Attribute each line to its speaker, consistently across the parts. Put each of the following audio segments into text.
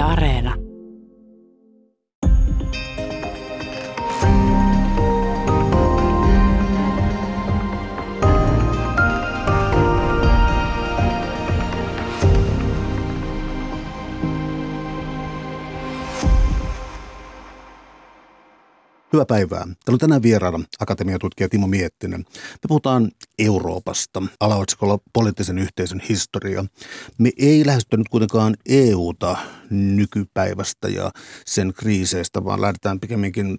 Speaker 1: Areena.
Speaker 2: Hyvää päivää. Täällä on tänään vieraana akatemiatutkija Timo Miettinen. Me puhutaan Euroopasta, alaotsikolla poliittisen yhteisön historia. Me ei lähestytä nyt kuitenkaan EUta nykypäivästä ja sen kriiseistä, vaan lähdetään pikemminkin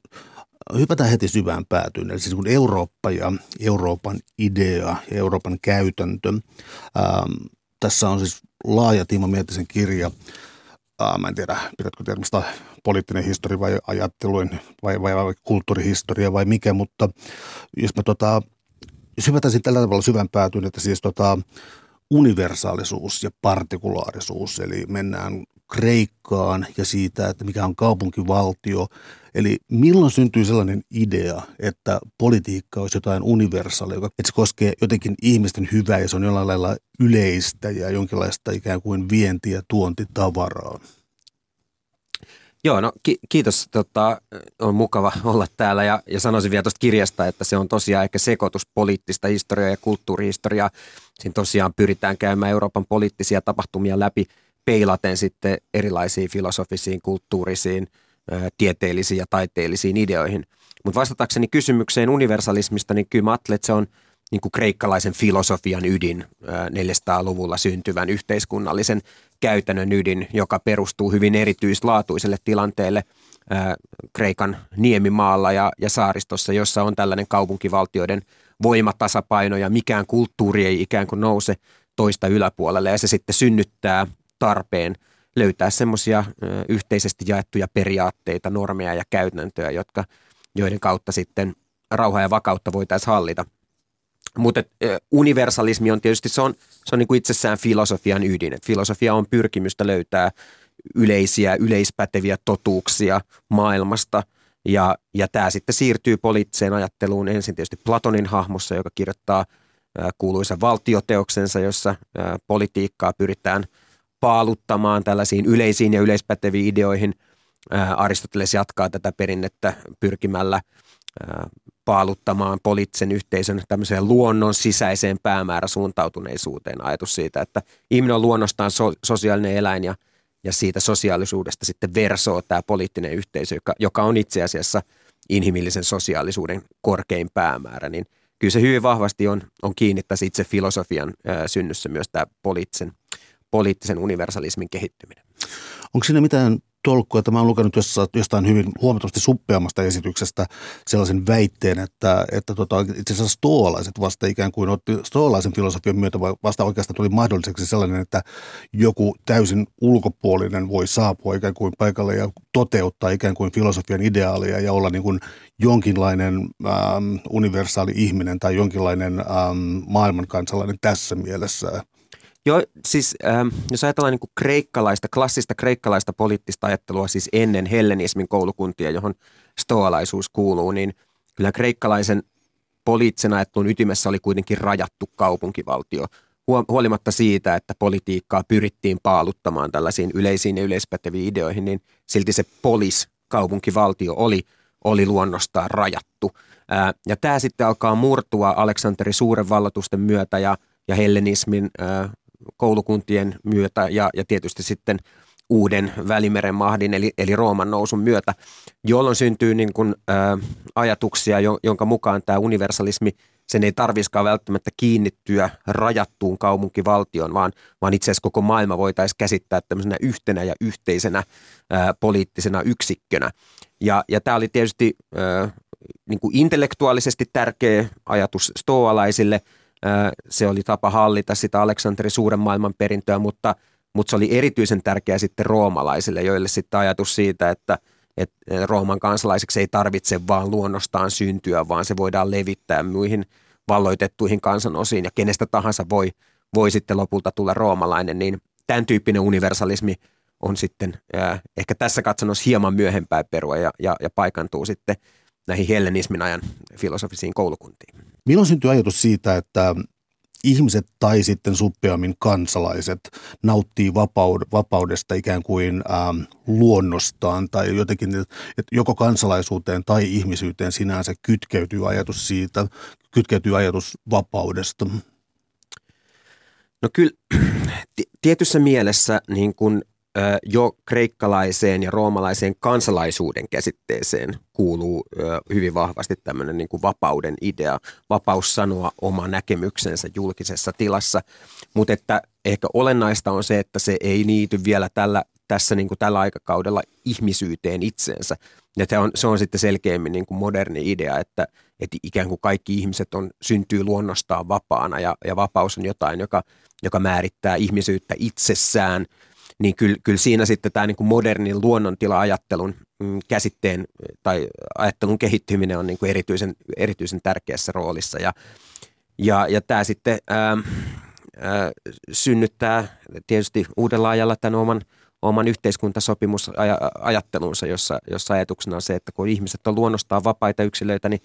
Speaker 2: hypätään heti syvään päätyyn. Eli siis kun Eurooppa ja Euroopan idea ja Euroopan käytäntö. Ähm, tässä on siis laaja Timo Miettisen kirja – äh, mä en tiedä, pidätkö termistä poliittinen historia vai ajattelujen vai, vai, vai kulttuurihistoria vai mikä, mutta jos mä tota, syvätäisin tällä tavalla syvän päätyyn, että siis tota, universaalisuus ja partikulaarisuus, eli mennään Kreikkaan ja siitä, että mikä on kaupunkivaltio. Eli milloin syntyy sellainen idea, että politiikka olisi jotain universaalia, että se koskee jotenkin ihmisten hyvää ja se on jollain lailla yleistä ja jonkinlaista ikään kuin vienti- ja tuontitavaraa?
Speaker 3: Joo, no ki- kiitos. Tota, on mukava olla täällä ja, ja sanoisin vielä tuosta kirjasta, että se on tosiaan ehkä sekoitus poliittista historiaa ja kulttuurihistoriaa. Siinä tosiaan pyritään käymään Euroopan poliittisia tapahtumia läpi peilaten sitten erilaisiin filosofisiin, kulttuurisiin, tieteellisiin ja taiteellisiin ideoihin. Mutta vastatakseni kysymykseen universalismista, niin kyllä mä ajattelen, että se on niin kuin kreikkalaisen filosofian ydin 400-luvulla syntyvän yhteiskunnallisen käytännön ydin, joka perustuu hyvin erityislaatuiselle tilanteelle Kreikan niemimaalla ja, ja saaristossa, jossa on tällainen kaupunkivaltioiden voimatasapaino ja mikään kulttuuri ei ikään kuin nouse toista yläpuolelle. Ja se sitten synnyttää tarpeen löytää semmoisia yhteisesti jaettuja periaatteita, normeja ja käytäntöjä, jotka, joiden kautta sitten rauhaa ja vakautta voitaisiin hallita – mutta universalismi on tietysti, se on, se on niin kuin itsessään filosofian ydin. Et filosofia on pyrkimystä löytää yleisiä, yleispäteviä totuuksia maailmasta. Ja, ja tämä sitten siirtyy poliittiseen ajatteluun ensin tietysti Platonin hahmossa, joka kirjoittaa kuuluisa valtioteoksensa, jossa politiikkaa pyritään paaluttamaan tällaisiin yleisiin ja yleispäteviin ideoihin. Aristoteles jatkaa tätä perinnettä pyrkimällä paaluttamaan poliittisen yhteisön tämmöiseen luonnon sisäiseen päämääräsuuntautuneisuuteen. Ajatus siitä, että ihminen on luonnostaan so- sosiaalinen eläin ja, ja siitä sosiaalisuudesta sitten versoo tämä poliittinen yhteisö, joka, joka on itse asiassa inhimillisen sosiaalisuuden korkein päämäärä. Niin kyllä se hyvin vahvasti on, on kiinni tässä itse filosofian ää, synnyssä myös tämä poliittisen, poliittisen universalismin kehittyminen.
Speaker 2: Onko siinä mitään tolkkua, että mä oon lukenut jostain hyvin huomattavasti suppeammasta esityksestä sellaisen väitteen, että, että tota, itse asiassa stoalaiset vasta ikään kuin otti stoalaisen filosofian myötä vasta oikeastaan tuli mahdolliseksi sellainen, että joku täysin ulkopuolinen voi saapua ikään kuin paikalle ja toteuttaa ikään kuin filosofian ideaalia ja olla niin kuin jonkinlainen ähm, universaali ihminen tai jonkinlainen ähm, maailmankansalainen tässä mielessä.
Speaker 3: Joo, siis ähm, jos ajatellaan niin kuin kreikkalaista, klassista kreikkalaista poliittista ajattelua siis ennen hellenismin koulukuntia, johon stoalaisuus kuuluu, niin kyllä kreikkalaisen poliittisen ajattelun ytimessä oli kuitenkin rajattu kaupunkivaltio. Huolimatta siitä, että politiikkaa pyrittiin paaluttamaan tällaisiin yleisiin ja yleispäteviin ideoihin, niin silti se polis, kaupunkivaltio, oli, oli luonnostaan rajattu. Ää, ja tämä sitten alkaa murtua Aleksanteri suuren vallatusten myötä ja, ja hellenismin ää, koulukuntien myötä ja, ja tietysti sitten uuden Välimeren mahdin eli, eli Rooman nousun myötä, jolloin syntyy niin kuin, ä, ajatuksia, jo, jonka mukaan tämä universalismi, sen ei tarviskaan välttämättä kiinnittyä rajattuun kaupunkivaltioon, vaan, vaan itse asiassa koko maailma voitaisiin käsittää tämmöisenä yhtenä ja yhteisenä ä, poliittisena yksikkönä. Ja, ja tämä oli tietysti ä, niin kuin intellektuaalisesti tärkeä ajatus stoalaisille – se oli tapa hallita sitä Aleksanterin suuren maailman perintöä, mutta, mutta se oli erityisen tärkeä sitten roomalaisille, joille sitten ajatus siitä, että, että Rooman kansalaiseksi ei tarvitse vaan luonnostaan syntyä, vaan se voidaan levittää muihin valloitettuihin kansanosiin ja kenestä tahansa voi, voi sitten lopulta tulla roomalainen, niin tämän tyyppinen universalismi on sitten äh, ehkä tässä katsannossa hieman myöhempää perua ja, ja, ja paikantuu sitten näihin hellenismin ajan filosofisiin koulukuntiin.
Speaker 2: Milloin syntyi ajatus siitä, että ihmiset tai sitten suppeammin kansalaiset nauttii vapaud- vapaudesta ikään kuin ähm, luonnostaan tai jotenkin, että joko kansalaisuuteen tai ihmisyyteen sinänsä kytkeytyy ajatus siitä, kytkeytyy ajatus vapaudesta?
Speaker 3: No kyllä tietyssä mielessä niin kuin jo kreikkalaiseen ja roomalaiseen kansalaisuuden käsitteeseen kuuluu hyvin vahvasti tämmöinen niin kuin vapauden idea, vapaus sanoa oma näkemyksensä julkisessa tilassa, mutta että ehkä olennaista on se, että se ei niity vielä tällä, tässä niin kuin tällä aikakaudella ihmisyyteen itseensä. Ja se on, se on sitten selkeämmin niin kuin moderni idea, että, että ikään kuin kaikki ihmiset on, syntyy luonnostaan vapaana ja, ja vapaus on jotain, joka, joka määrittää ihmisyyttä itsessään – niin kyllä, kyllä siinä sitten tämä niin kuin modernin luonnontila-ajattelun mm, käsitteen tai ajattelun kehittyminen on niin kuin erityisen, erityisen tärkeässä roolissa. Ja, ja, ja tämä sitten ää, ää, synnyttää tietysti uudella ajalla tämän oman, oman yhteiskuntasopimusajattelunsa, jossa, jossa ajatuksena on se, että kun ihmiset on luonnostaan vapaita yksilöitä, niin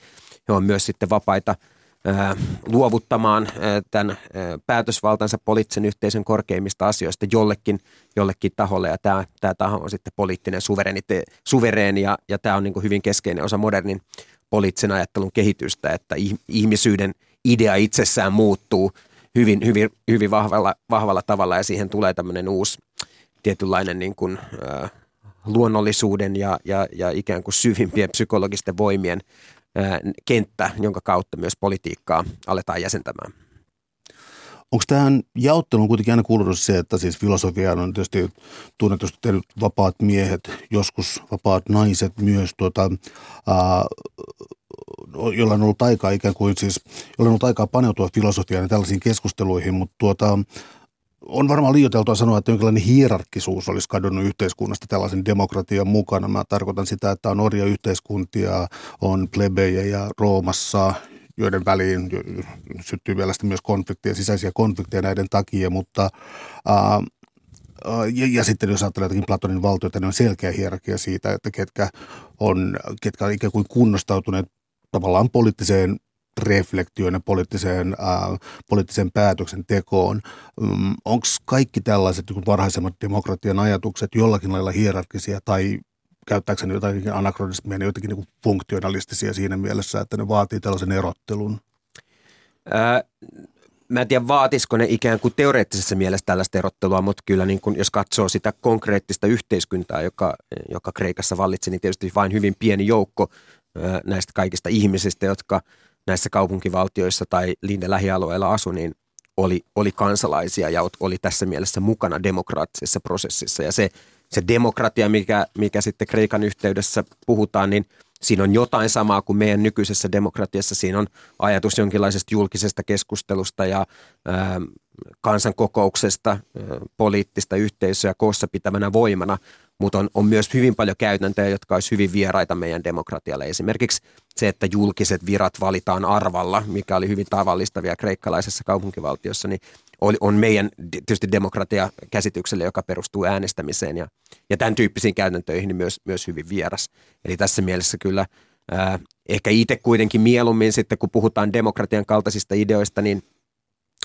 Speaker 3: he on myös sitten vapaita – luovuttamaan tämän päätösvaltansa poliittisen yhteisön korkeimmista asioista jollekin, jollekin taholle. Ja tämä, tämä taho on sitten poliittinen suvereeni ja, ja tämä on niin hyvin keskeinen osa modernin poliittisen ajattelun kehitystä, että ihmisyyden idea itsessään muuttuu hyvin, hyvin, hyvin vahvalla, vahvalla tavalla ja siihen tulee tämmöinen uusi tietynlainen niin kuin, äh, luonnollisuuden ja, ja, ja ikään kuin syvimpien psykologisten voimien kenttä, jonka kautta myös politiikkaa aletaan jäsentämään.
Speaker 2: Onko tähän jaotteluun kuitenkin aina kuulunut se, että siis filosofiaan on tietysti tunnetusti tehnyt vapaat miehet, joskus vapaat naiset myös, tuota, ää, jolla on ollut aikaa ikään kuin siis, jolla on ollut aikaa paneutua filosofiaan ja tällaisiin keskusteluihin, mutta tuota, on varmaan liioiteltua sanoa, että jonkinlainen hierarkkisuus olisi kadonnut yhteiskunnasta tällaisen demokratian mukana. Mä tarkoitan sitä, että on orja yhteiskuntia, on plebejä Roomassa, joiden väliin syttyy vielä myös konflikteja, sisäisiä konflikteja näiden takia, mutta ää, ja, ja sitten jos ajattelee jotakin Platonin valtioita, niin on selkeä hierarkia siitä, että ketkä on, ketkä on ikään kuin kunnostautuneet tavallaan poliittiseen reflektioon ja poliittiseen, ää, poliittiseen päätöksentekoon. Mm, Onko kaikki tällaiset niin varhaisemmat demokratian ajatukset jollakin lailla hierarkisia tai käyttääkö ne jotakin anakronismia, ne jotenkin niin funktionalistisia siinä mielessä, että ne vaatii tällaisen erottelun?
Speaker 3: Ää, mä en tiedä, vaatisiko ne ikään kuin teoreettisessa mielessä tällaista erottelua, mutta kyllä niin kun, jos katsoo sitä konkreettista yhteiskuntaa, joka, joka Kreikassa vallitsi, niin tietysti vain hyvin pieni joukko ää, näistä kaikista ihmisistä, jotka – näissä kaupunkivaltioissa tai niiden lähialueilla asu, niin oli, oli kansalaisia ja oli tässä mielessä mukana demokraattisessa prosessissa. Ja se, se demokratia, mikä, mikä sitten Kreikan yhteydessä puhutaan, niin siinä on jotain samaa kuin meidän nykyisessä demokratiassa. Siinä on ajatus jonkinlaisesta julkisesta keskustelusta ja ää, kansankokouksesta, ää, poliittista yhteisöä koossa pitävänä voimana – mutta on, on myös hyvin paljon käytäntöjä, jotka olisi hyvin vieraita meidän demokratialle. Esimerkiksi se, että julkiset virat valitaan arvalla, mikä oli hyvin tavallista vielä kreikkalaisessa kaupunkivaltiossa, niin oli, on meidän tietysti demokratiakäsitykselle, joka perustuu äänestämiseen ja, ja tämän tyyppisiin käytäntöihin niin myös, myös hyvin vieras. Eli tässä mielessä kyllä ää, ehkä itse kuitenkin mieluummin sitten, kun puhutaan demokratian kaltaisista ideoista, niin,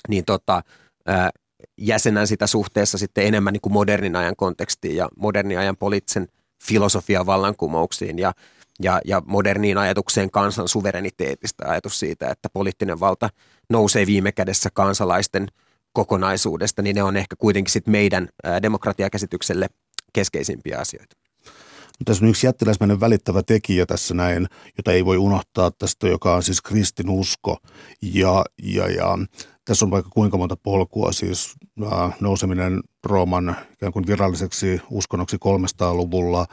Speaker 3: niin tota, ää, jäsenän sitä suhteessa sitten enemmän niin kuin modernin ajan kontekstiin ja modernin ajan poliittisen filosofian vallankumouksiin ja, ja, ja moderniin ajatukseen kansan suvereniteetista. Ajatus siitä, että poliittinen valta nousee viime kädessä kansalaisten kokonaisuudesta, niin ne on ehkä kuitenkin sitten meidän demokratiakäsitykselle keskeisimpiä asioita.
Speaker 2: Tässä on yksi jättiläismäinen välittävä tekijä tässä näin, jota ei voi unohtaa tästä, joka on siis kristinusko. Ja, ja, ja tässä on vaikka kuinka monta polkua, siis nouseminen Rooman ikään kuin viralliseksi uskonnoksi 300-luvulla.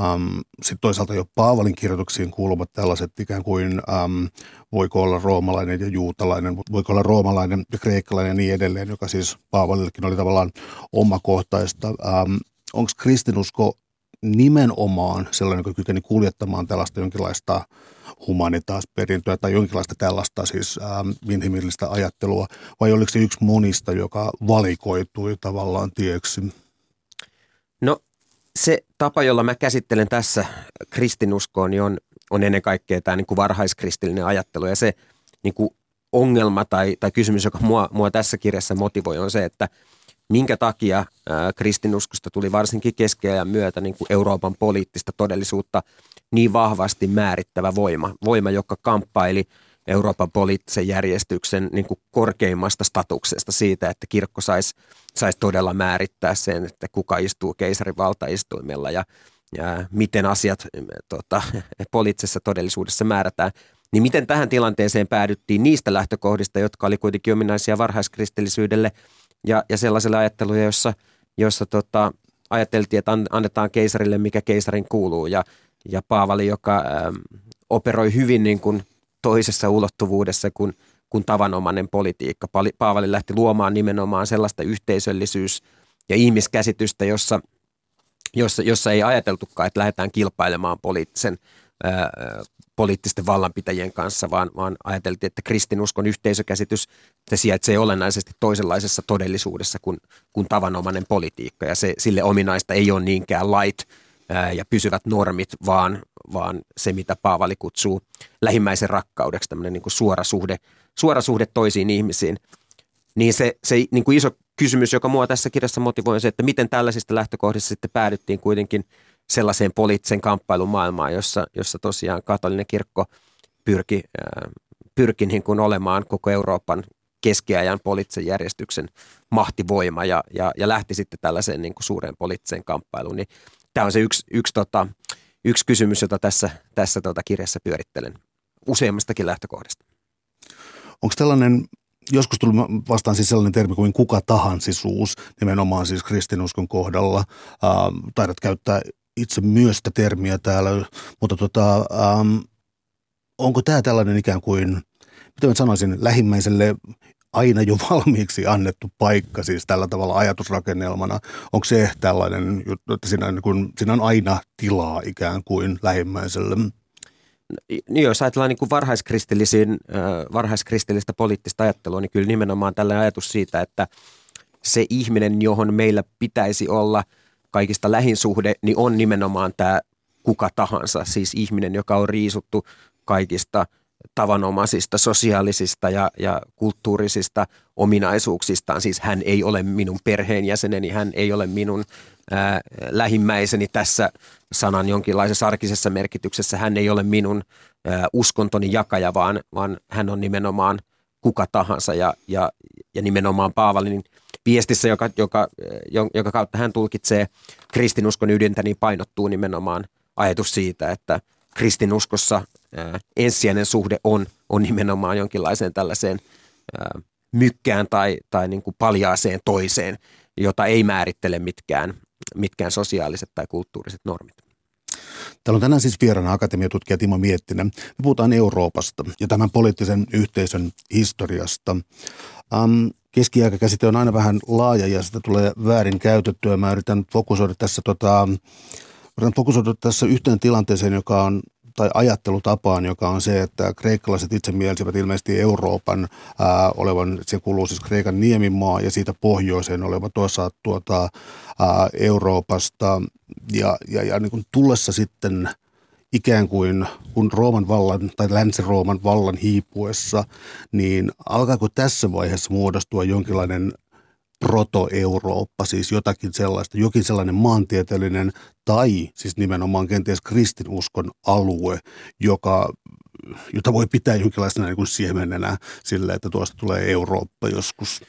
Speaker 2: Ähm, Sitten toisaalta jo Paavalin kirjoituksiin kuuluvat tällaiset ikään kuin ähm, voiko olla roomalainen ja juutalainen, voiko olla roomalainen ja kreikkalainen ja niin edelleen, joka siis Paavalillekin oli tavallaan omakohtaista. Onko kristinusko nimenomaan sellainen, joka kykeni kuljettamaan tällaista jonkinlaista humanitaasperintöä tai jonkinlaista tällaista siis ähm, inhimillistä ajattelua, vai oliko se yksi monista, joka valikoitui tavallaan tieksi?
Speaker 3: No se tapa, jolla mä käsittelen tässä kristinuskoa, niin on, on ennen kaikkea tämä niin kuin varhaiskristillinen ajattelu ja se niin kuin ongelma tai, tai kysymys, joka mua, mua tässä kirjassa motivoi, on se, että minkä takia kristinuskosta tuli varsinkin keskiajan myötä niin kuin Euroopan poliittista todellisuutta niin vahvasti määrittävä voima. Voima, joka kamppaili Euroopan poliittisen järjestyksen niin kuin korkeimmasta statuksesta siitä, että kirkko saisi sais todella määrittää sen, että kuka istuu keisarin valtaistuimella ja, ja miten asiat tota, poliittisessa todellisuudessa määrätään. Niin miten tähän tilanteeseen päädyttiin niistä lähtökohdista, jotka oli kuitenkin ominaisia varhaiskristillisyydelle ja, ja sellaiselle ajattelulle, jossa, jossa tota, ajateltiin, että annetaan keisarille, mikä keisarin kuuluu. Ja, ja Paavali, joka ähm, operoi hyvin niin kuin toisessa ulottuvuudessa kuin, kuin tavanomainen politiikka. Paavali lähti luomaan nimenomaan sellaista yhteisöllisyys- ja ihmiskäsitystä, jossa, jossa, jossa ei ajateltukaan, että lähdetään kilpailemaan poliittisen poliittisten vallanpitäjien kanssa, vaan, vaan ajateltiin, että kristinuskon yhteisökäsitys se sijaitsee olennaisesti toisenlaisessa todellisuudessa kuin, kuin tavanomainen politiikka. Ja se, sille ominaista ei ole niinkään lait ää, ja pysyvät normit, vaan, vaan se, mitä Paavali kutsuu lähimmäisen rakkaudeksi, tämmöinen niin kuin suora, suhde, suora suhde toisiin ihmisiin. Niin se, se niin kuin iso kysymys, joka mua tässä kirjassa motivoi, on se, että miten tällaisista lähtökohdista sitten päädyttiin kuitenkin – sellaiseen poliittisen kamppailun maailmaan, jossa, jossa tosiaan katolinen kirkko pyrki, pyrki niin kuin olemaan koko Euroopan keskiajan poliittisen järjestyksen mahtivoima ja, ja, ja lähti sitten tällaiseen niin kuin suureen poliittiseen kamppailuun. Niin tämä on se yksi, yksi, tota, yksi kysymys, jota tässä, tässä tota kirjassa pyörittelen useammastakin lähtökohdasta.
Speaker 2: Onko tällainen joskus tuli vastaan siis sellainen termi kuin kuka tahansisuus, nimenomaan siis kristinuskon kohdalla. Äh, taidat käyttää itse myös sitä termiä täällä, mutta tota, ähm, onko tämä tällainen ikään kuin, mitä mä sanoisin, lähimmäiselle aina jo valmiiksi annettu paikka, siis tällä tavalla ajatusrakennelmana. Onko se tällainen että siinä, kun, siinä on aina tilaa ikään kuin lähimmäiselle?
Speaker 3: Niin jos ajatellaan niin kuin varhaiskristillisin, varhaiskristillistä poliittista ajattelua, niin kyllä nimenomaan tällä ajatus siitä, että se ihminen, johon meillä pitäisi olla – kaikista lähin suhde, niin on nimenomaan tämä kuka tahansa, siis ihminen, joka on riisuttu kaikista tavanomaisista sosiaalisista ja, ja kulttuurisista ominaisuuksistaan. Siis hän ei ole minun perheenjäseneni, hän ei ole minun ää, lähimmäiseni tässä sanan jonkinlaisessa arkisessa merkityksessä. Hän ei ole minun ää, uskontoni jakaja, vaan, vaan hän on nimenomaan kuka tahansa ja, ja, ja nimenomaan Paavalin viestissä, joka, joka, joka kautta hän tulkitsee kristinuskon ydintä, niin painottuu nimenomaan ajatus siitä, että kristinuskossa ää, ensisijainen suhde on, on nimenomaan jonkinlaiseen tällaiseen ää, mykkään tai, tai niin kuin paljaaseen toiseen, jota ei määrittele mitkään, mitkään sosiaaliset tai kulttuuriset normit.
Speaker 2: Täällä on tänään siis vieraana akatemiatutkija Timo Miettinen. Me puhutaan Euroopasta ja tämän poliittisen yhteisön historiasta. Um, keskiaikakäsite on aina vähän laaja ja sitä tulee väärin käytettyä. Mä yritän fokusoida tässä, tota, yritän fokusoida tässä yhteen tilanteeseen, joka on tai ajattelutapaan, joka on se, että kreikkalaiset itse mielsivät ilmeisesti Euroopan ää, olevan, se kuuluu siis Kreikan niemimaa ja siitä pohjoiseen oleva tuossa tuota, ää, Euroopasta ja, ja, ja niin kuin tullessa sitten ikään kuin kun Rooman vallan tai Länsi-Rooman vallan hiipuessa, niin alkaako tässä vaiheessa muodostua jonkinlainen proto-Eurooppa, siis jotakin sellaista, jokin sellainen maantieteellinen tai siis nimenomaan kenties kristinuskon alue, joka, jota voi pitää jonkinlaisena niin kuin siemenenä sille, että tuosta tulee Eurooppa joskus.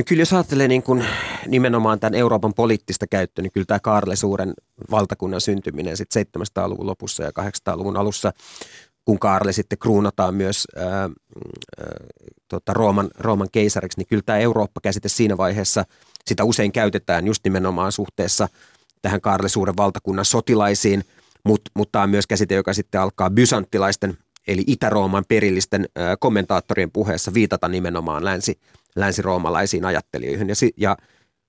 Speaker 3: No kyllä jos ajattelee niin kuin nimenomaan tämän Euroopan poliittista käyttöä, niin kyllä tämä Kaarle Suuren valtakunnan syntyminen sitten 700-luvun lopussa ja 800-luvun alussa, kun Kaarle sitten kruunataan myös ää, ää, tota Rooman, Rooman keisariksi, niin kyllä tämä Eurooppa-käsite siinä vaiheessa, sitä usein käytetään just nimenomaan suhteessa tähän Kaarle Suuren valtakunnan sotilaisiin, mutta mut tämä on myös käsite, joka sitten alkaa bysanttilaisten eli Itä-Rooman perillisten ää, kommentaattorien puheessa viitata nimenomaan länsi, länsiroomalaisiin ajattelijoihin. Ja,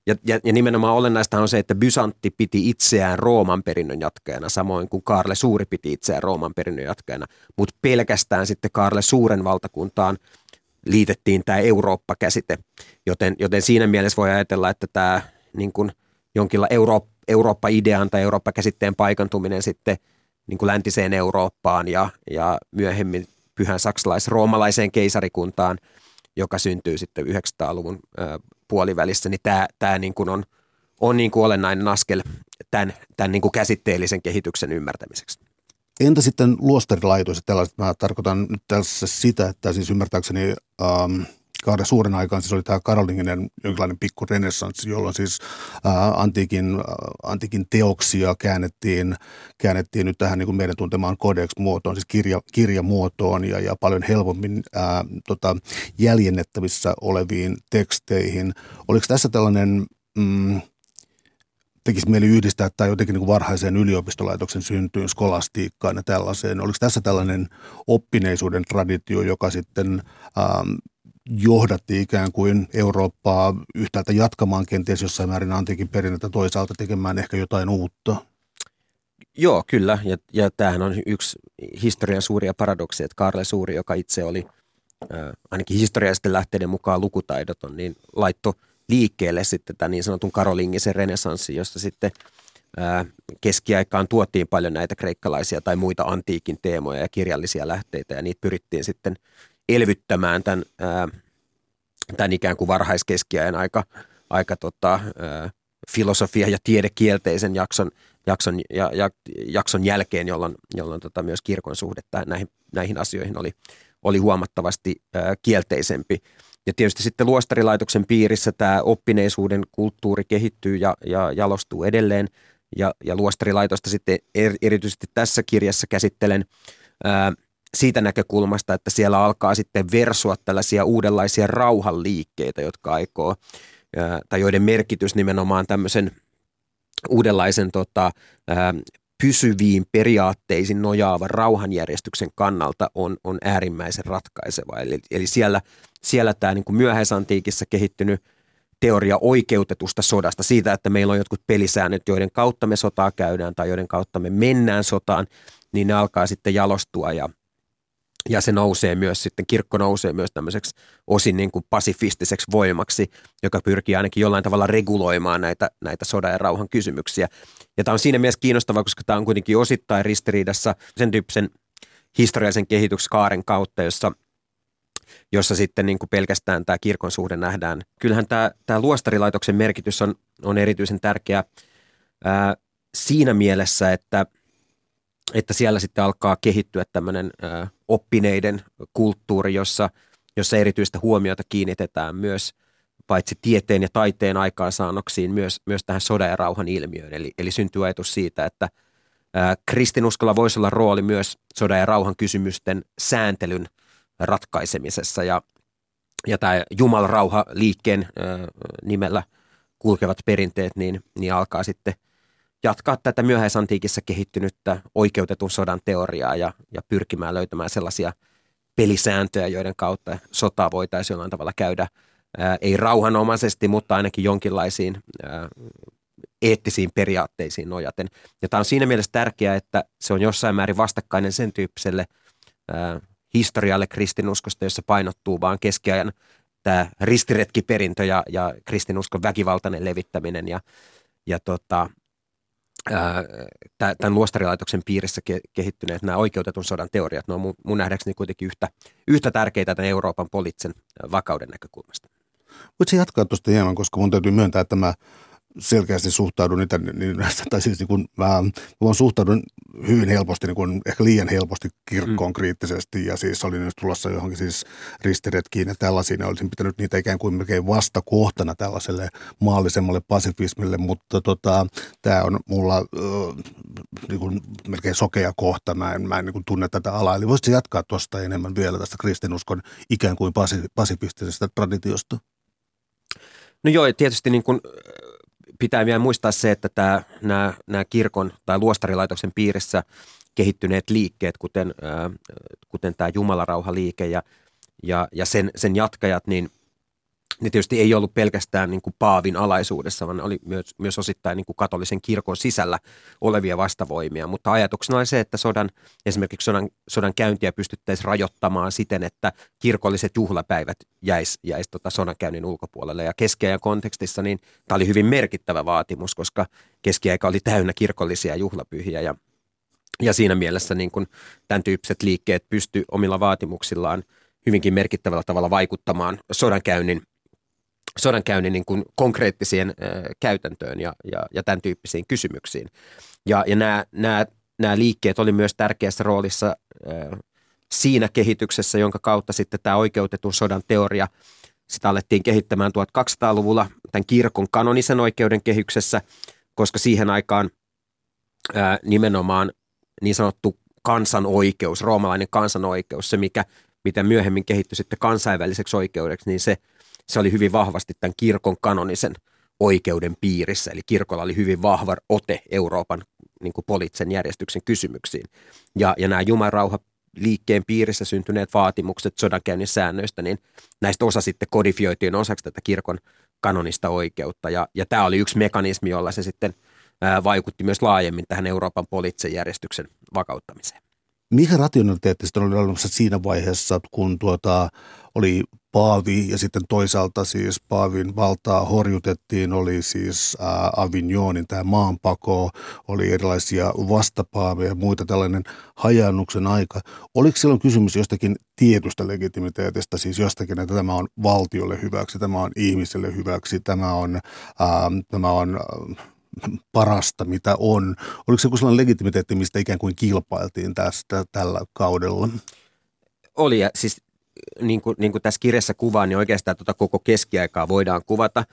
Speaker 3: ja, ja, ja, nimenomaan olennaista on se, että Bysantti piti itseään Rooman perinnön jatkajana, samoin kuin Kaarle Suuri piti itseään Rooman perinnön jatkajana. Mutta pelkästään sitten Kaarle Suuren valtakuntaan liitettiin tämä Eurooppa-käsite, joten, joten siinä mielessä voi ajatella, että tämä niin kuin jonkinla Euro, Eurooppa-idean tai Eurooppa-käsitteen paikantuminen sitten niin kuin läntiseen Eurooppaan ja, ja myöhemmin pyhän saksalais-roomalaiseen keisarikuntaan, joka syntyy sitten 900-luvun puolivälissä, niin tämä, tämä niin kuin on, on niin kuin olennainen askel tämän, tämän niin kuin käsitteellisen kehityksen ymmärtämiseksi.
Speaker 2: Entä sitten luostarilaitos ja tällaiset? Mä tarkoitan nyt tässä sitä, että siis ymmärtääkseni ähm, kauden suuren aikaan siis oli tämä karolinginen jonkinlainen pikku renessanssi, jolloin siis ää, antiikin, ää, antiikin teoksia käännettiin, käännettiin nyt tähän niin kuin meidän tuntemaan codex-muotoon, siis kirja, kirjamuotoon ja, ja paljon helpommin ää, tota, jäljennettävissä oleviin teksteihin. Oliko tässä tällainen... Mm, tekisi mieli yhdistää tai jotenkin niin kuin varhaiseen yliopistolaitoksen syntyyn, skolastiikkaan ja tällaiseen. Oliko tässä tällainen oppineisuuden traditio, joka sitten ähm, johdatti ikään kuin Eurooppaa yhtäältä jatkamaan kenties jossain määrin antiikin perinnettä, toisaalta tekemään ehkä jotain uutta?
Speaker 3: Joo, kyllä. Ja, ja tämähän on yksi historian suuria paradokseja, että Karle Suuri, joka itse oli äh, ainakin historiallisten lähteiden mukaan lukutaidoton, niin laitto liikkeelle sitten tämän niin sanotun karolingisen renesanssin, jossa sitten äh, keskiaikaan tuotiin paljon näitä kreikkalaisia tai muita antiikin teemoja ja kirjallisia lähteitä, ja niitä pyrittiin sitten – elvyttämään tämän, tämän ikään kuin varhaiskeskiajan aika, aika tota, filosofia- ja tiedekielteisen jakson, jakson, ja, ja, jakson jälkeen, jolloin, jolloin tota myös kirkon suhde näihin, näihin asioihin oli, oli huomattavasti ää, kielteisempi. Ja tietysti sitten luostarilaitoksen piirissä tämä oppineisuuden kulttuuri kehittyy ja, ja jalostuu edelleen. Ja, ja luostarilaitosta sitten er, erityisesti tässä kirjassa käsittelen ää, siitä näkökulmasta, että siellä alkaa sitten versua tällaisia uudenlaisia rauhanliikkeitä, jotka aikoo, tai joiden merkitys nimenomaan tämmöisen uudenlaisen tota, pysyviin periaatteisiin nojaavan rauhanjärjestyksen kannalta on, on äärimmäisen ratkaiseva. Eli, eli siellä, siellä tämä niin kuin myöhäisantiikissa kehittynyt teoria oikeutetusta sodasta, siitä, että meillä on jotkut pelisäännöt, joiden kautta me sotaa käydään tai joiden kautta me mennään sotaan, niin ne alkaa sitten jalostua ja, ja se nousee myös sitten, kirkko nousee myös tämmöiseksi osin niin kuin pasifistiseksi voimaksi, joka pyrkii ainakin jollain tavalla reguloimaan näitä, näitä sodan ja rauhan kysymyksiä. Ja tämä on siinä mielessä kiinnostavaa, koska tämä on kuitenkin osittain ristiriidassa sen tyyppisen historiallisen kehityksen kaaren kautta, jossa jossa sitten niin kuin pelkästään tämä kirkon suhde nähdään. Kyllähän tämä, tämä luostarilaitoksen merkitys on, on erityisen tärkeä ää, siinä mielessä, että – että siellä sitten alkaa kehittyä tämmöinen oppineiden kulttuuri, jossa, jossa erityistä huomiota kiinnitetään myös paitsi tieteen ja taiteen aikaansaannoksiin, myös, myös tähän sodan ja rauhan ilmiöön. Eli, eli syntyy ajatus siitä, että ö, kristinuskolla voisi olla rooli myös sodan ja rauhan kysymysten sääntelyn ratkaisemisessa. Ja, ja tämä Jumal-rauha liikkeen ö, nimellä kulkevat perinteet, niin, niin alkaa sitten – jatkaa tätä myöhäisantiikissa kehittynyttä oikeutetun sodan teoriaa ja, ja pyrkimään löytämään sellaisia pelisääntöjä, joiden kautta sotaa voitaisiin jollain tavalla käydä, ää, ei rauhanomaisesti, mutta ainakin jonkinlaisiin ää, eettisiin periaatteisiin nojaten. Ja tämä on siinä mielessä tärkeää, että se on jossain määrin vastakkainen sen tyyppiselle ää, historialle kristinuskosta, jossa painottuu vaan keskiajan tämä ristiretkiperintö ja, ja kristinuskon väkivaltainen levittäminen ja, ja tota, tämän luostarilaitoksen piirissä kehittyneet nämä oikeutetun sodan teoriat, ne on mun, mun nähdäkseni kuitenkin yhtä, yhtä tärkeitä tämän Euroopan poliittisen vakauden näkökulmasta.
Speaker 2: Voitko jatkaa tuosta hieman, koska mun täytyy myöntää, että mä selkeästi suhtaudun niitä, niin, tai siis niin kuin mä, mä suhtaudun hyvin helposti, niin kuin ehkä liian helposti kirkkoon mm. kriittisesti ja siis olin nyt tulossa johonkin siis ristiretkiin ja tällaisiin ja olisin pitänyt niitä ikään kuin melkein vastakohtana tällaiselle maallisemmalle pasifismille, mutta tota, tämä on mulla äh, niin kuin melkein sokea kohta, mä en, mä en niin kuin tunne tätä alaa, eli voisitko jatkaa tuosta enemmän vielä tästä kristinuskon ikään kuin pasifistisesta traditiosta?
Speaker 3: No joo, tietysti niin kuin pitää vielä muistaa se, että tämä, nämä, nämä kirkon tai luostarilaitoksen piirissä kehittyneet liikkeet, kuten, kuten tämä Jumalarauhaliike ja, ja, ja sen, sen jatkajat, niin – ne tietysti ei ollut pelkästään niin kuin Paavin alaisuudessa, vaan oli myös, myös osittain niin kuin katolisen kirkon sisällä olevia vastavoimia. Mutta ajatuksena oli se, että sodan, esimerkiksi sodan, sodan käyntiä pystyttäisiin rajoittamaan siten, että kirkolliset juhlapäivät jäisi jäis tota sodankäynnin ulkopuolelle. Ja keskiajan kontekstissa niin tämä oli hyvin merkittävä vaatimus, koska keskiaika oli täynnä kirkollisia juhlapyhiä ja Ja siinä mielessä niin kuin tämän tyyppiset liikkeet pysty omilla vaatimuksillaan hyvinkin merkittävällä tavalla vaikuttamaan sodankäynnin, sodankäynnin niin kuin konkreettiseen äh, käytäntöön ja, ja, ja tämän tyyppisiin kysymyksiin. Ja, ja nämä, nämä, nämä liikkeet oli myös tärkeässä roolissa siinä kehityksessä, jonka kautta sitten tämä oikeutetun sodan teoria – sitä alettiin kehittämään 1200-luvulla tämän kirkon kanonisen oikeuden kehyksessä, koska siihen aikaan ää, nimenomaan niin sanottu kansanoikeus, roomalainen kansanoikeus, se mikä, mitä myöhemmin kehittyi sitten kansainväliseksi oikeudeksi, niin se, se oli hyvin vahvasti tämän kirkon kanonisen oikeuden piirissä. Eli kirkolla oli hyvin vahva ote Euroopan niin kuin poliittisen järjestyksen kysymyksiin. Ja, ja nämä Jumarauha liikkeen piirissä syntyneet vaatimukset sodankäynnin säännöistä, niin näistä osa sitten kodifioitiin osaksi tätä kirkon kanonista oikeutta. Ja, ja tämä oli yksi mekanismi, jolla se sitten ää, vaikutti myös laajemmin tähän Euroopan poliittisen järjestyksen vakauttamiseen.
Speaker 2: Mikä rationaliteetti sitten oli olemassa siinä vaiheessa, kun tuota, oli Paavi ja sitten toisaalta siis Paavin valtaa horjutettiin, oli siis Avignonin tämä maanpako, oli erilaisia vastapaaveja ja muita tällainen hajannuksen aika. Oliko silloin kysymys jostakin tietystä legitimiteetistä, siis jostakin, että tämä on valtiolle hyväksi, tämä on ihmiselle hyväksi, tämä on, ää, tämä on ää, parasta, mitä on. Oliko se joku sellainen legitimiteetti, mistä ikään kuin kilpailtiin tästä tällä kaudella?
Speaker 3: Oli, ja siis niin kuin, niin kuin tässä kirjassa kuvaan, niin oikeastaan tuota koko keskiaikaa voidaan kuvata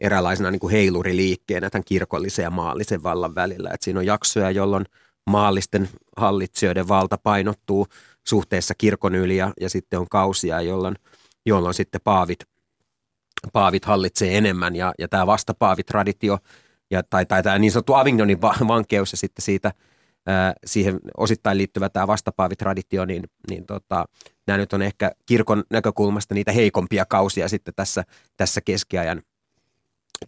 Speaker 3: eräänlaisena niin kuin heiluriliikkeenä tämän kirkollisen ja maallisen vallan välillä. Et siinä on jaksoja, jolloin maallisten hallitsijoiden valta painottuu suhteessa kirkon yli ja, ja sitten on kausia, jolloin, jolloin sitten paavit, paavit hallitsee enemmän ja, ja tämä vastapaavi-traditio ja, tai, tai tämä niin sanottu Avignonin vankeus ja sitten siitä – siihen osittain liittyvä tämä vastapaavitraditio, niin, niin tota, nämä nyt on ehkä kirkon näkökulmasta niitä heikompia kausia sitten tässä, tässä keskiajan,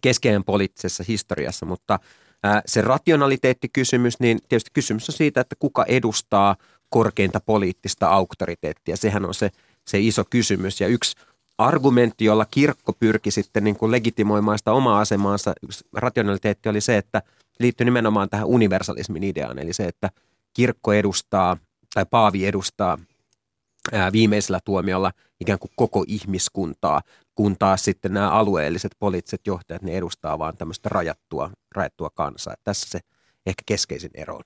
Speaker 3: keskiajan poliittisessa historiassa, mutta ää, se rationaliteettikysymys, niin tietysti kysymys on siitä, että kuka edustaa korkeinta poliittista auktoriteettia. Sehän on se, se iso kysymys ja yksi argumentti, jolla kirkko pyrki sitten niin kuin legitimoimaan sitä omaa asemaansa, yksi rationaliteetti oli se, että – liittyy nimenomaan tähän universalismin ideaan, eli se, että kirkko edustaa tai paavi edustaa viimeisellä tuomiolla ikään kuin koko ihmiskuntaa, kun taas sitten nämä alueelliset poliittiset johtajat, ne edustaa vaan tämmöistä rajattua, rajattua kansaa. Tässä se ehkä keskeisin ero on.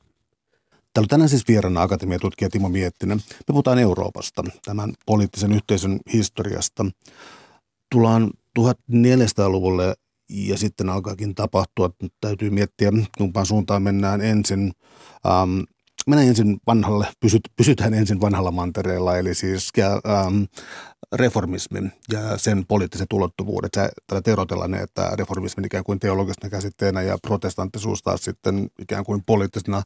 Speaker 2: Täällä tänään siis vieraana akatemiatutkija Timo Miettinen. Me puhutaan Euroopasta, tämän poliittisen yhteisön historiasta. Tullaan 1400-luvulle ja sitten alkaakin tapahtua. Täytyy miettiä, kumpaan suuntaan mennään ensin. Ähm, mennään ensin vanhalle, pysyt, pysytään ensin vanhalla mantereella, eli siis ähm, reformismi ja sen poliittiset ulottuvuudet. Sä täällä erotellaan ne, että reformismi ikään kuin teologisena käsitteenä ja protestanttisuus taas sitten ikään kuin poliittisena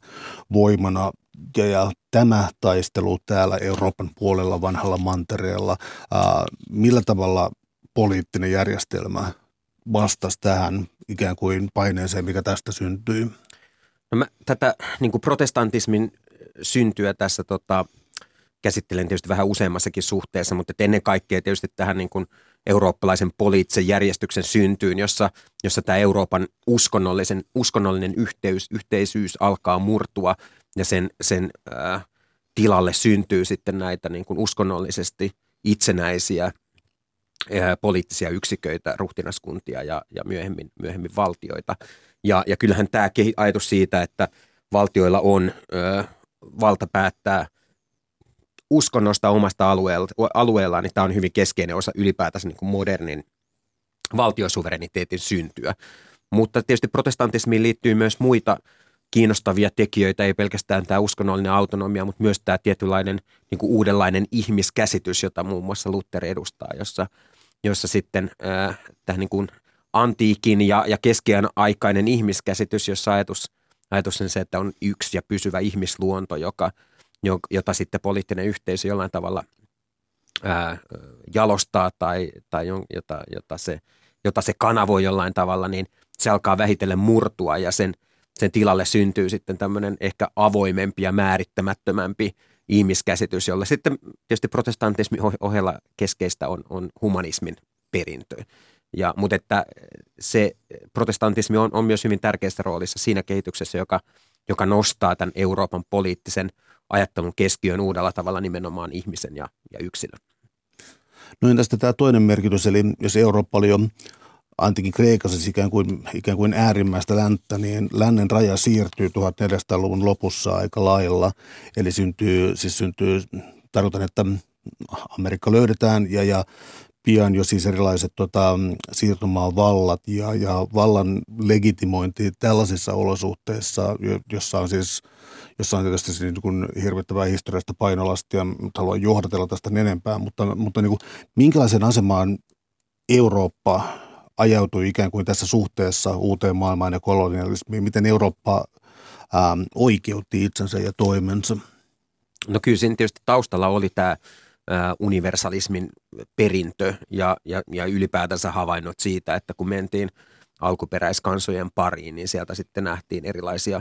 Speaker 2: voimana. Ja, ja tämä taistelu täällä Euroopan puolella vanhalla mantereella, äh, millä tavalla poliittinen järjestelmä vastasi tähän ikään kuin paineeseen, mikä tästä syntyi?
Speaker 3: No mä tätä niin kuin protestantismin syntyä tässä tota, käsittelen tietysti vähän useammassakin suhteessa, mutta ennen kaikkea tietysti tähän niin kuin eurooppalaisen poliittisen järjestyksen syntyyn, jossa, jossa tämä Euroopan uskonnollisen, uskonnollinen yhteys, yhteisyys alkaa murtua ja sen, sen äh, tilalle syntyy sitten näitä niin kuin uskonnollisesti itsenäisiä poliittisia yksiköitä, ruhtinaskuntia ja, ja myöhemmin, myöhemmin valtioita. Ja, ja kyllähän tämä ajatus siitä, että valtioilla on ö, valta päättää uskonnosta omasta alueella, alueellaan, niin tämä on hyvin keskeinen osa ylipäätänsä niin kuin modernin valtiosuvereniteetin syntyä. Mutta tietysti protestantismiin liittyy myös muita kiinnostavia tekijöitä, ei pelkästään tämä uskonnollinen autonomia, mutta myös tämä tietynlainen niin kuin uudenlainen ihmiskäsitys, jota muun muassa Luther edustaa, jossa – jossa sitten äh, tähän niin kuin antiikin ja, ja keskiajan aikainen ihmiskäsitys, jossa ajatus, ajatus on se, että on yksi ja pysyvä ihmisluonto, joka, jota sitten poliittinen yhteisö jollain tavalla ää, jalostaa tai, tai jota, jota, se, jota se kanavoi jollain tavalla, niin se alkaa vähitellen murtua ja sen, sen tilalle syntyy sitten tämmöinen ehkä avoimempi ja määrittämättömämpi ihmiskäsitys, jolla sitten tietysti protestantismin ohella keskeistä on, on humanismin perintö. Ja, mutta että se protestantismi on, on myös hyvin tärkeässä roolissa siinä kehityksessä, joka, joka nostaa tämän Euroopan poliittisen ajattelun keskiöön uudella tavalla nimenomaan ihmisen ja, ja yksilön.
Speaker 2: No entäs tämä toinen merkitys, eli jos Eurooppa oli jo antikin Kreikassa siis ikään kuin, ikään kuin äärimmäistä länttä, niin lännen raja siirtyy 1400-luvun lopussa aika lailla. Eli syntyy, siis syntyy, tarkoitan, että Amerikka löydetään ja, ja pian jo siis erilaiset tota, siirtomaan vallat ja, ja vallan legitimointi tällaisissa olosuhteissa, jossa on siis jossa on tietysti siis niin kuin hirvittävää historiallista painolastia, mutta haluan johdatella tästä enempää, mutta, mutta niin kuin, minkälaisen asemaan Eurooppa ajautui ikään kuin tässä suhteessa uuteen maailmaan ja kolonialismiin, miten Eurooppa ähm, oikeutti itsensä ja toimensa?
Speaker 3: No kyllä siinä tietysti taustalla oli tämä universalismin perintö ja, ja, ja ylipäätänsä havainnot siitä, että kun mentiin alkuperäiskansojen pariin, niin sieltä sitten nähtiin erilaisia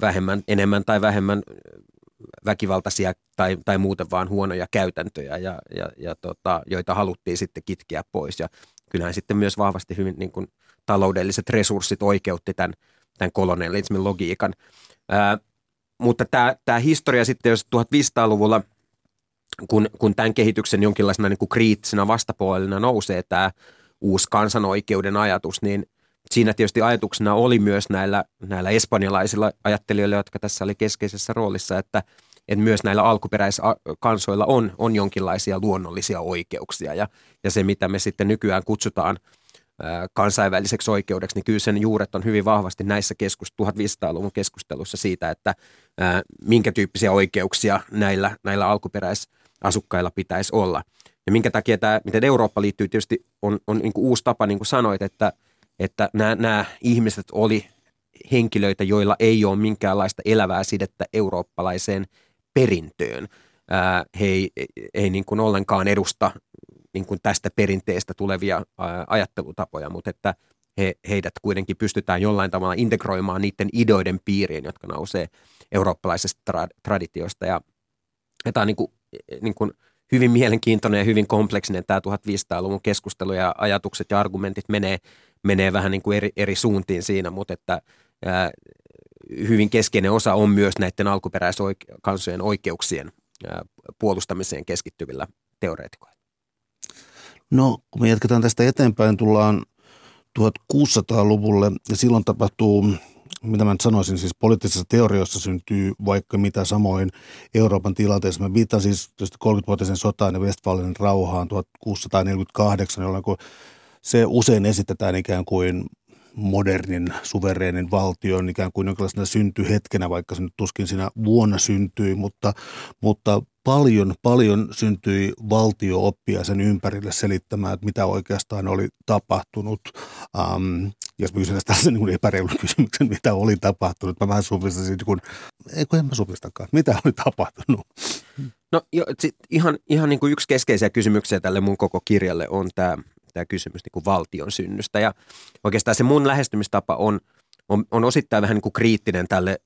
Speaker 3: vähemmän, enemmän tai vähemmän väkivaltaisia tai, tai muuten vaan huonoja käytäntöjä, ja, ja, ja tota, joita haluttiin sitten kitkeä pois. Ja kyllähän sitten myös vahvasti hyvin niin kuin, taloudelliset resurssit oikeutti tämän, tämän kolonialismin logiikan. Ää, mutta tämä, tämä historia sitten, jos 1500-luvulla – kun, kun tämän kehityksen jonkinlaisena niin kuin kriittisenä vastapuolena nousee tämä uusi kansanoikeuden ajatus, niin siinä tietysti ajatuksena oli myös näillä, näillä espanjalaisilla ajattelijoilla, jotka tässä oli keskeisessä roolissa, että, että myös näillä alkuperäiskansoilla on, on jonkinlaisia luonnollisia oikeuksia. Ja, ja se, mitä me sitten nykyään kutsutaan kansainväliseksi oikeudeksi, niin kyllä sen juuret on hyvin vahvasti näissä keskus, 1500-luvun keskustelussa siitä, että ää, minkä tyyppisiä oikeuksia näillä, näillä alkuperäis asukkailla pitäisi olla. Ja minkä takia tämä, miten Eurooppa liittyy tietysti on, on niin uusi tapa, niin kuin sanoit, että, että nämä, nämä ihmiset oli henkilöitä, joilla ei ole minkäänlaista elävää sidettä eurooppalaiseen perintöön. Ää, he ei, ei niin kuin ollenkaan edusta niin kuin tästä perinteestä tulevia ää, ajattelutapoja, mutta että he, heidät kuitenkin pystytään jollain tavalla integroimaan niiden ideoiden piiriin, jotka nousee eurooppalaisesta tra- traditiosta. Ja, ja tämä on niin kuin niin kuin hyvin mielenkiintoinen ja hyvin kompleksinen tämä 1500-luvun keskustelu ja ajatukset ja argumentit menee, menee vähän niin kuin eri, eri suuntiin siinä, mutta että ää, hyvin keskeinen osa on myös näiden alkuperäiskansojen oikeuksien ää, puolustamiseen keskittyvillä teoreetikoilla.
Speaker 2: No, kun me jatketaan tästä eteenpäin, tullaan 1600-luvulle ja silloin tapahtuu mitä mä nyt sanoisin, siis poliittisessa teoriassa syntyy vaikka mitä samoin Euroopan tilanteessa. Mä viittaan siis 30-vuotisen sotaan ja Westfalenin rauhaan 1648, jolloin kun se usein esitetään ikään kuin modernin suvereenin valtion ikään kuin jonkinlaisena syntyhetkenä, vaikka se nyt tuskin siinä vuonna syntyi, mutta, mutta paljon, paljon syntyi valtiooppia sen ympärille selittämään, että mitä oikeastaan oli tapahtunut. Um, jos mä kysyn tästä niin epäreilun kysymyksen, mitä oli tapahtunut, mä vähän supistasin, kun, eikö en mä supistakaan, mitä oli tapahtunut?
Speaker 3: No jo, sit ihan, ihan niin kuin yksi keskeisiä kysymyksiä tälle mun koko kirjalle on tämä tämä kysymys niin kuin valtion synnystä. Ja oikeastaan se mun lähestymistapa on, on, on osittain vähän niin kuin kriittinen tälle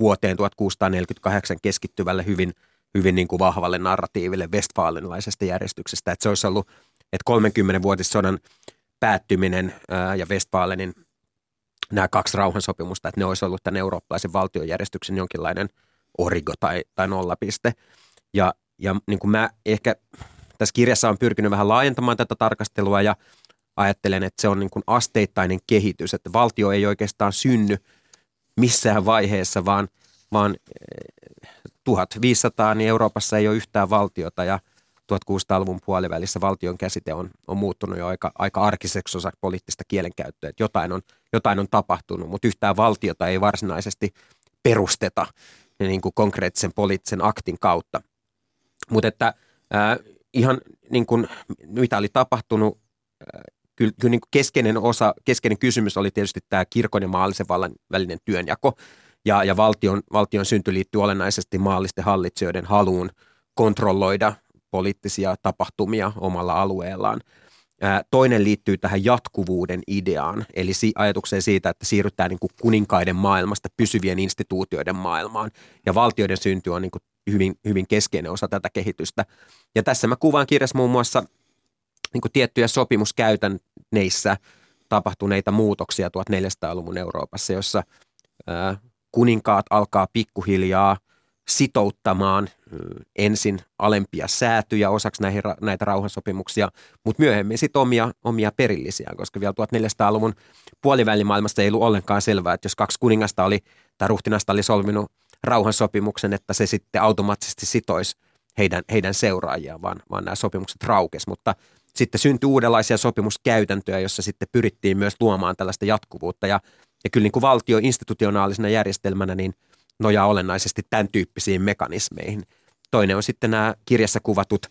Speaker 3: vuoteen 1648 keskittyvälle hyvin, hyvin niin kuin vahvalle narratiiville Westfalenlaisesta järjestyksestä. Että se olisi ollut, että 30-vuotissodan päättyminen ää, ja Westfalenin nämä kaksi rauhansopimusta, että ne olisi ollut tämän eurooppalaisen valtiojärjestyksen jonkinlainen origo tai, tai nollapiste. Ja, ja niin kuin mä ehkä tässä kirjassa on pyrkinyt vähän laajentamaan tätä tarkastelua ja ajattelen, että se on niin kuin asteittainen kehitys, että valtio ei oikeastaan synny missään vaiheessa, vaan, vaan 1500 eh, niin Euroopassa ei ole yhtään valtiota ja 1600-luvun puolivälissä valtion käsite on, on muuttunut jo aika, aika arkiseksi osa poliittista kielenkäyttöä, että jotain on, jotain on tapahtunut, mutta yhtään valtiota ei varsinaisesti perusteta niin kuin konkreettisen poliittisen aktin kautta. Mutta että ää, ihan niin kuin, mitä oli tapahtunut, äh, kyllä, kyllä niin kuin keskeinen osa, keskeinen kysymys oli tietysti tämä kirkon ja maallisen vallan välinen työnjako. Ja, ja valtion, valtion synty liittyy olennaisesti maallisten hallitsijoiden haluun kontrolloida poliittisia tapahtumia omalla alueellaan. Toinen liittyy tähän jatkuvuuden ideaan, eli ajatukseen siitä, että siirrytään niin kuin kuninkaiden maailmasta pysyvien instituutioiden maailmaan. Ja valtioiden synty on niin kuin hyvin, hyvin keskeinen osa tätä kehitystä. Ja tässä mä kuvaan kirjassa muun muassa niin kuin tiettyjä sopimuskäytänneissä tapahtuneita muutoksia 1400-luvun Euroopassa, jossa kuninkaat alkaa pikkuhiljaa sitouttamaan ensin alempia säätyjä osaksi näihin, näitä rauhansopimuksia, mutta myöhemmin sitten omia, omia perillisiä, koska vielä 1400-luvun puolivälimaailmassa ei ollut ollenkaan selvää, että jos kaksi kuningasta oli tai ruhtinasta oli solminut rauhansopimuksen, että se sitten automaattisesti sitoisi heidän, heidän seuraajiaan, vaan, vaan nämä sopimukset raukes. Mutta sitten syntyi uudenlaisia sopimuskäytäntöjä, jossa sitten pyrittiin myös luomaan tällaista jatkuvuutta. Ja, ja kyllä niin kuin valtio institutionaalisena järjestelmänä niin nojaa olennaisesti tämän tyyppisiin mekanismeihin. Toinen on sitten nämä kirjassa kuvatut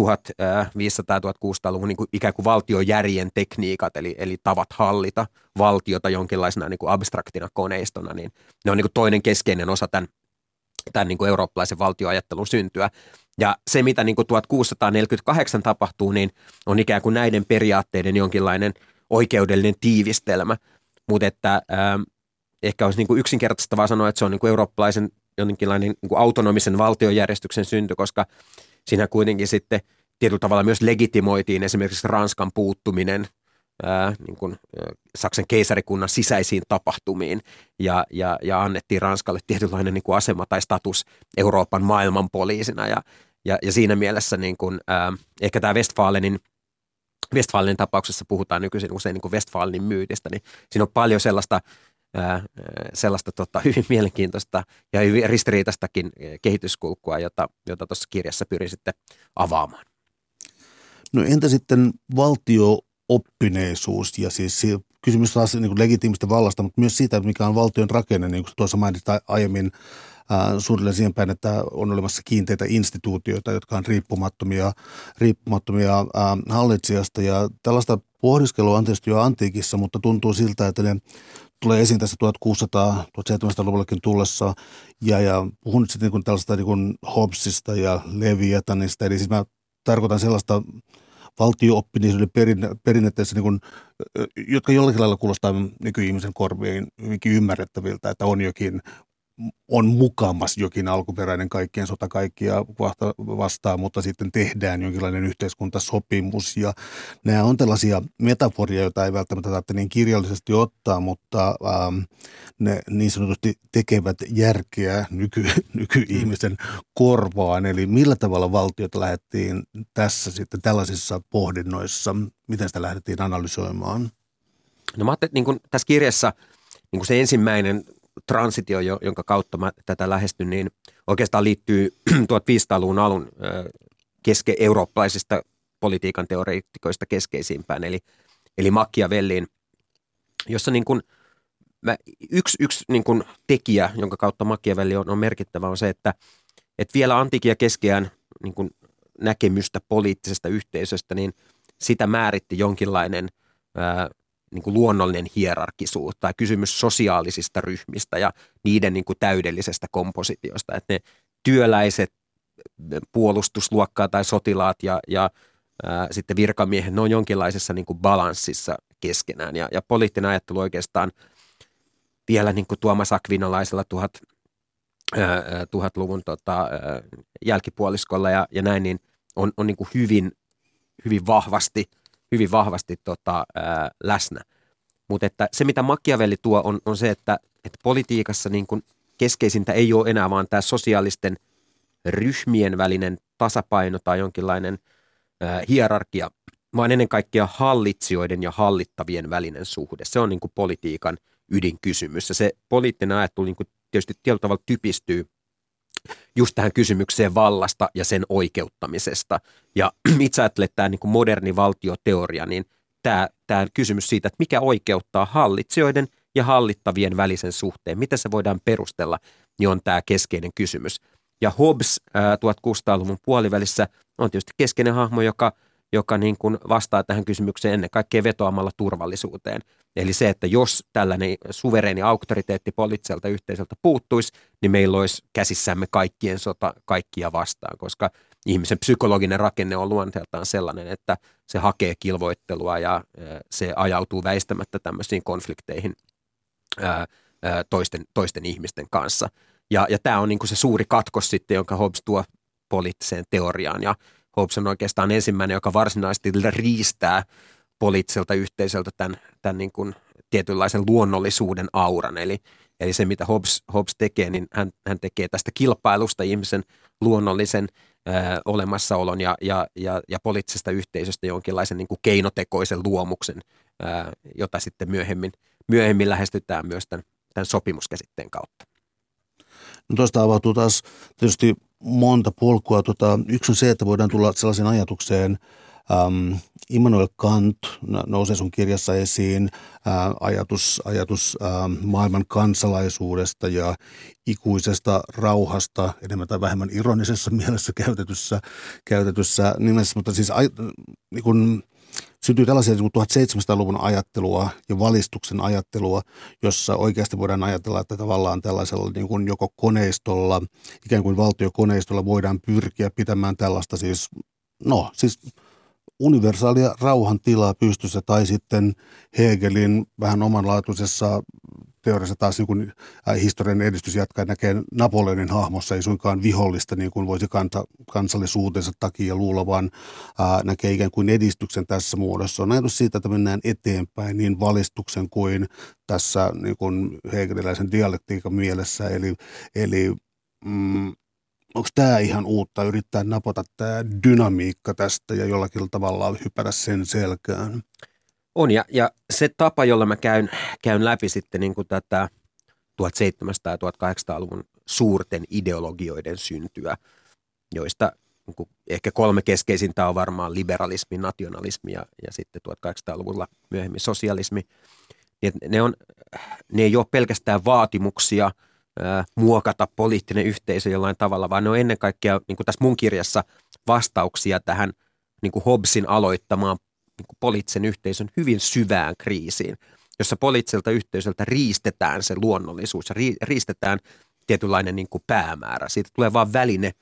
Speaker 3: 1500-1600-luvun niin kuin ikään kuin valtiojärjen tekniikat, eli, eli tavat hallita valtiota jonkinlaisena niin kuin abstraktina koneistona, niin ne on niin kuin toinen keskeinen osa tämän, tämän niin kuin eurooppalaisen valtioajattelun syntyä. Ja se, mitä niin kuin 1648 tapahtuu, niin on ikään kuin näiden periaatteiden jonkinlainen oikeudellinen tiivistelmä, mutta että äh, ehkä olisi niin kuin yksinkertaistavaa sanoa, että se on niin kuin eurooppalaisen jonkinlainen niin kuin autonomisen valtiojärjestyksen synty, koska siinä kuitenkin sitten tietyllä tavalla myös legitimoitiin esimerkiksi Ranskan puuttuminen ää, niin kuin, ää, Saksan keisarikunnan sisäisiin tapahtumiin. Ja, ja, ja annettiin Ranskalle tietynlainen niin kuin asema tai status Euroopan maailmanpoliisina ja, ja, ja siinä mielessä niin kuin, ää, ehkä tämä Westfalenin Westfalenin tapauksessa puhutaan nykyisin usein niin Westfalenin myytistä, niin siinä on paljon sellaista sellaista tota, hyvin mielenkiintoista ja hyvin ristiriitaistakin kehityskulkua, jota, jota tuossa kirjassa pyrin sitten avaamaan.
Speaker 2: No entä sitten valtiooppineisuus ja siis kysymys taas niin legitiimistä vallasta, mutta myös siitä, mikä on valtion rakenne, niin kuin tuossa mainitsit aiemmin, suunnilleen siihen päin, että on olemassa kiinteitä instituutioita, jotka on riippumattomia, riippumattomia ää, hallitsijasta. Ja tällaista pohdiskelua on tietysti jo antiikissa, mutta tuntuu siltä, että ne tulee esiin tässä 1600-1700-luvullekin tullessa. Ja, ja puhun nyt sitten niin tällaista niin Hobbesista ja Leviathanista. Eli siis mä tarkoitan sellaista valtio-oppisuuden perinnettä, niin kuin, jotka jollakin lailla kuulostaa nykyihmisen korviin hyvinkin ymmärrettäviltä, että on jokin on mukamas jokin alkuperäinen kaikkien sota kaikkia vastaan, mutta sitten tehdään jonkinlainen yhteiskuntasopimus. Ja nämä on tällaisia metaforia, joita ei välttämättä tarvitse niin kirjallisesti ottaa, mutta ähm, ne niin sanotusti tekevät järkeä nyky, nykyihmisen korvaan. Eli millä tavalla valtiota lähdettiin tässä sitten tällaisissa pohdinnoissa, miten sitä lähdettiin analysoimaan?
Speaker 3: No mä ajattelin, että niin tässä kirjassa niin kuin se ensimmäinen transitio, jonka kautta mä tätä lähestyn, niin oikeastaan liittyy 1500-luvun alun keske eurooppalaisista politiikan teoreettikoista keskeisimpään, eli, eli Machiavelliin, jossa niin kuin, mä, yksi, yksi niin kuin tekijä, jonka kautta Machiavelli on, on merkittävä, on se, että, että vielä antiikin ja keskeään niin kuin näkemystä poliittisesta yhteisöstä, niin sitä määritti jonkinlainen ää, niin kuin luonnollinen hierarkisuus tai kysymys sosiaalisista ryhmistä ja niiden niin kuin täydellisestä kompositiosta. Että ne työläiset, puolustusluokkaa tai sotilaat ja, ja ää, sitten virkamiehet, ne on jonkinlaisessa niin kuin balanssissa keskenään. Ja, ja poliittinen ajattelu oikeastaan vielä niin kuin Tuomas Akvinolaisella tuhat, ää, tuhatluvun tota, ää, jälkipuoliskolla ja, ja näin, niin on, on niin kuin hyvin, hyvin vahvasti – hyvin vahvasti tota, ää, läsnä. Mutta että se, mitä Machiavelli tuo, on, on se, että, että politiikassa niin kun keskeisintä ei ole enää vaan tämä sosiaalisten ryhmien välinen tasapaino tai jonkinlainen ää, hierarkia, vaan ennen kaikkea hallitsijoiden ja hallittavien välinen suhde. Se on niin politiikan ydinkysymys. Ja se poliittinen ajattelu niin tietysti tietyllä tavalla typistyy just tähän kysymykseen vallasta ja sen oikeuttamisesta. Ja itse ajattelen, että tämä niin moderni valtioteoria, niin tämä, tämä kysymys siitä, että mikä oikeuttaa hallitsijoiden ja hallittavien välisen suhteen, miten se voidaan perustella, niin on tämä keskeinen kysymys. Ja Hobbes 1600-luvun puolivälissä on tietysti keskeinen hahmo, joka – joka niin kuin vastaa tähän kysymykseen ennen kaikkea vetoamalla turvallisuuteen. Eli se, että jos tällainen suvereeni auktoriteetti poliittiselta yhteisöltä puuttuisi, niin meillä olisi käsissämme kaikkien sota kaikkia vastaan, koska ihmisen psykologinen rakenne on luonteeltaan sellainen, että se hakee kilvoittelua ja se ajautuu väistämättä tämmöisiin konflikteihin toisten, toisten ihmisten kanssa. Ja, ja tämä on niin kuin se suuri katkos sitten, jonka Hobbes tuo poliittiseen teoriaan. Ja Hobbes on oikeastaan ensimmäinen, joka varsinaisesti riistää poliittiselta yhteisöltä tämän, tämän niin kuin tietynlaisen luonnollisuuden auran. Eli, Eli se, mitä Hobbes, Hobbes tekee, niin hän, hän tekee tästä kilpailusta ihmisen luonnollisen ää, olemassaolon ja, ja, ja, ja poliittisesta yhteisöstä jonkinlaisen niin kuin keinotekoisen luomuksen, ää, jota sitten myöhemmin, myöhemmin lähestytään myös tämän, tämän sopimuskäsitteen kautta.
Speaker 2: No tuosta avautuu taas tietysti monta polkua. Tota, yksi on se, että voidaan tulla sellaiseen ajatukseen, Um, Immanuel Kant nousee sun kirjassa esiin ää, ajatus, ajatus ää, maailman kansalaisuudesta ja ikuisesta rauhasta, enemmän tai vähemmän ironisessa mielessä käytetyssä, käytetyssä nimessä, mutta siis a, niin kun, syntyy tällaisia niin 1700-luvun ajattelua ja valistuksen ajattelua, jossa oikeasti voidaan ajatella, että tavallaan tällaisella niin kuin joko koneistolla, ikään kuin valtiokoneistolla voidaan pyrkiä pitämään tällaista siis, no siis universaalia rauhantilaa pystyssä tai sitten Hegelin vähän omanlaatuisessa teoriassa taas niin kuin äh, historian edistys jatkaa näkee Napoleonin hahmossa ei suinkaan vihollista niin kuin voisi kanta, kansallisuutensa takia luulla, vaan ää, äh, näkee ikään kuin edistyksen tässä muodossa. On ajatus siitä, että mennään eteenpäin niin valistuksen kuin tässä niin kuin hegeliläisen dialektiikan mielessä. Eli, eli mm, onko tämä ihan uutta, yrittää napata tämä dynamiikka tästä ja jollakin tavalla hypätä sen selkään?
Speaker 3: On, ja, ja se tapa, jolla mä käyn, käyn läpi sitten niin kuin tätä 1700- ja 1800-luvun suurten ideologioiden syntyä, joista niin kuin ehkä kolme keskeisintä on varmaan liberalismi, nationalismi ja, ja sitten 1800-luvulla myöhemmin sosialismi. Niin ne, on, ne ei ole pelkästään vaatimuksia – muokata poliittinen yhteisö jollain tavalla, vaan ne on ennen kaikkea, niin kuin tässä mun kirjassa, vastauksia tähän niin kuin Hobbesin aloittamaan niin kuin poliittisen yhteisön hyvin syvään kriisiin, jossa poliittiselta yhteisöltä riistetään se luonnollisuus ja riistetään tietynlainen niin kuin päämäärä. Siitä tulee vain väline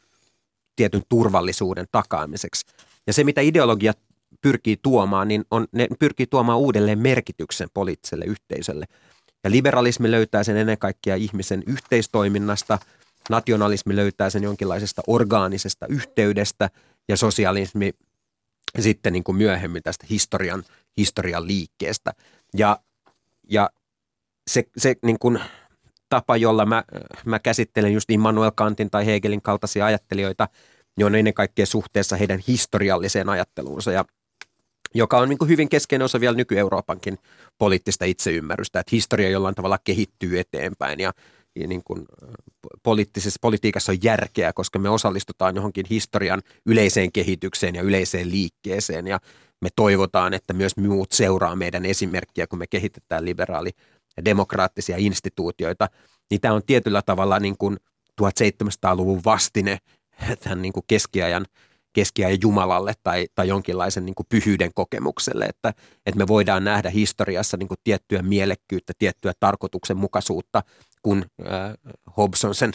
Speaker 3: tietyn turvallisuuden takaamiseksi. Ja se, mitä ideologia pyrkii tuomaan, niin on, ne pyrkii tuomaan uudelleen merkityksen poliittiselle yhteisölle – ja liberalismi löytää sen ennen kaikkea ihmisen yhteistoiminnasta, nationalismi löytää sen jonkinlaisesta orgaanisesta yhteydestä ja sosialismi sitten niin kuin myöhemmin tästä historian, historian liikkeestä. Ja, ja se, se niin kuin tapa, jolla mä, mä käsittelen just Immanuel Kantin tai Hegelin kaltaisia ajattelijoita, niin on ennen kaikkea suhteessa heidän historialliseen ajatteluunsa. Ja joka on niin kuin hyvin keskeinen osa vielä nyky-Euroopankin poliittista itseymmärrystä, että historia jollain tavalla kehittyy eteenpäin ja, niin kuin poliittisessa politiikassa on järkeä, koska me osallistutaan johonkin historian yleiseen kehitykseen ja yleiseen liikkeeseen. Ja me toivotaan, että myös muut seuraa meidän esimerkkiä, kun me kehitetään liberaali- ja demokraattisia instituutioita, niin tämä on tietyllä tavalla niin kuin 1700-luvun vastine tämän niin kuin keskiajan – keskiajan Jumalalle tai, tai jonkinlaisen niin kuin pyhyyden kokemukselle, että, että me voidaan nähdä historiassa niin kuin tiettyä mielekkyyttä, tiettyä tarkoituksenmukaisuutta, kun äh, Hobbes on sen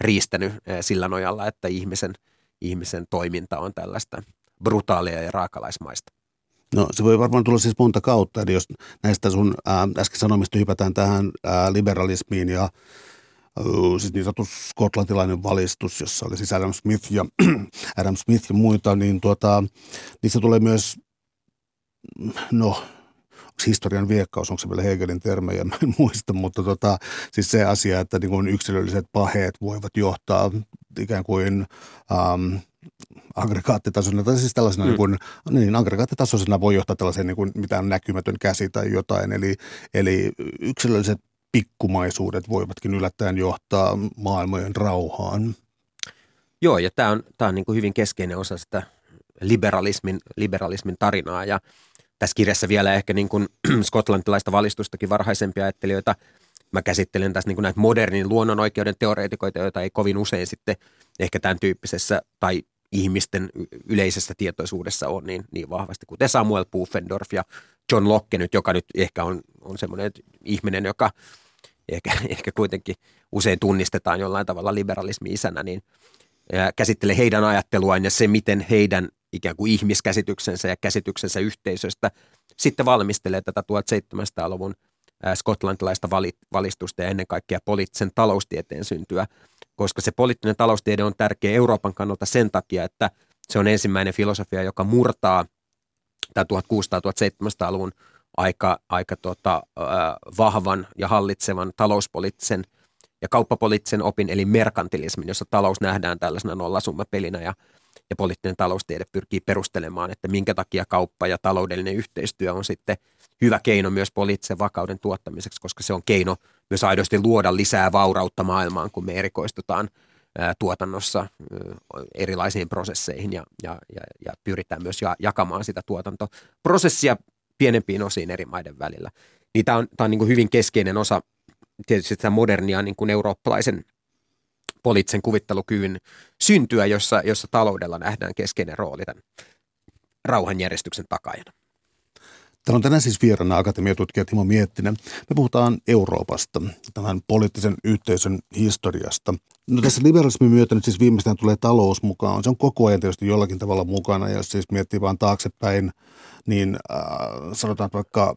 Speaker 3: riistänyt äh, sillä nojalla, että ihmisen, ihmisen toiminta on tällaista brutaalia ja raakalaismaista.
Speaker 2: No se voi varmaan tulla siis monta kautta, eli jos näistä sun ää, äsken sanomista hypätään tähän ää, liberalismiin ja siis niin sanottu skotlantilainen valistus, jossa oli siis Adam Smith ja, Adam Smith ja muita, niin tuota, niissä tulee myös, no historian viekkaus, onko se vielä Hegelin termejä, mä en muista, mutta tota, siis se asia, että niin kuin yksilölliset paheet voivat johtaa ikään kuin ähm, aggregaattitasoisena, tai siis tällaisena mm. niin, kuin, niin aggregaattitasoisena voi johtaa tällaiseen niin kuin mitään näkymätön käsi tai jotain, eli, eli yksilölliset pikkumaisuudet voivatkin yllättäen johtaa maailmojen rauhaan.
Speaker 3: Joo, ja tämä on, tämä on niin kuin hyvin keskeinen osa sitä liberalismin, liberalismin tarinaa. Ja tässä kirjassa vielä ehkä niin kuin skotlantilaista valistustakin varhaisempia ajattelijoita. Mä käsittelen tässä niin kuin näitä modernin luonnonoikeuden teoreetikoita, joita ei kovin usein sitten ehkä tämän tyyppisessä tai ihmisten yleisessä tietoisuudessa on niin, niin vahvasti, kuten Samuel Pufendorf ja John Locke nyt, joka nyt ehkä on, on semmoinen ihminen, joka ehkä, ehkä kuitenkin usein tunnistetaan jollain tavalla liberalismi isänä, niin käsittelee heidän ajatteluaan ja se, miten heidän ikään kuin ihmiskäsityksensä ja käsityksensä yhteisöstä sitten valmistelee tätä 1700-luvun skotlantilaista valistusta ja ennen kaikkea poliittisen taloustieteen syntyä, koska se poliittinen taloustiede on tärkeä Euroopan kannalta sen takia, että se on ensimmäinen filosofia, joka murtaa tämä 1600-1700-luvun aika, aika tota, vahvan ja hallitsevan talouspoliittisen ja kauppapoliittisen opin, eli merkantilismin, jossa talous nähdään tällaisena nollasummapelinä ja, ja poliittinen taloustiede pyrkii perustelemaan, että minkä takia kauppa ja taloudellinen yhteistyö on sitten hyvä keino myös poliittisen vakauden tuottamiseksi, koska se on keino myös aidosti luoda lisää vaurautta maailmaan, kun me erikoistutaan tuotannossa erilaisiin prosesseihin ja, ja, ja, ja pyritään myös jakamaan sitä tuotantoprosessia pienempiin osiin eri maiden välillä. Niin tämä on, tämä on niin kuin hyvin keskeinen osa tietysti sitä modernia niin kuin eurooppalaisen poliittisen kuvittelukyvyn syntyä, jossa, jossa taloudella nähdään keskeinen rooli tämän rauhanjärjestyksen takajana.
Speaker 2: Täällä on tänään siis vieraana akatemiatutkija Timo Miettinen. Me puhutaan Euroopasta, tämän poliittisen yhteisön historiasta. No tässä liberalismin myötä nyt siis viimeistään tulee talous mukaan. Se on koko ajan tietysti jollakin tavalla mukana, ja jos siis miettii vaan taaksepäin niin äh, sanotaan vaikka,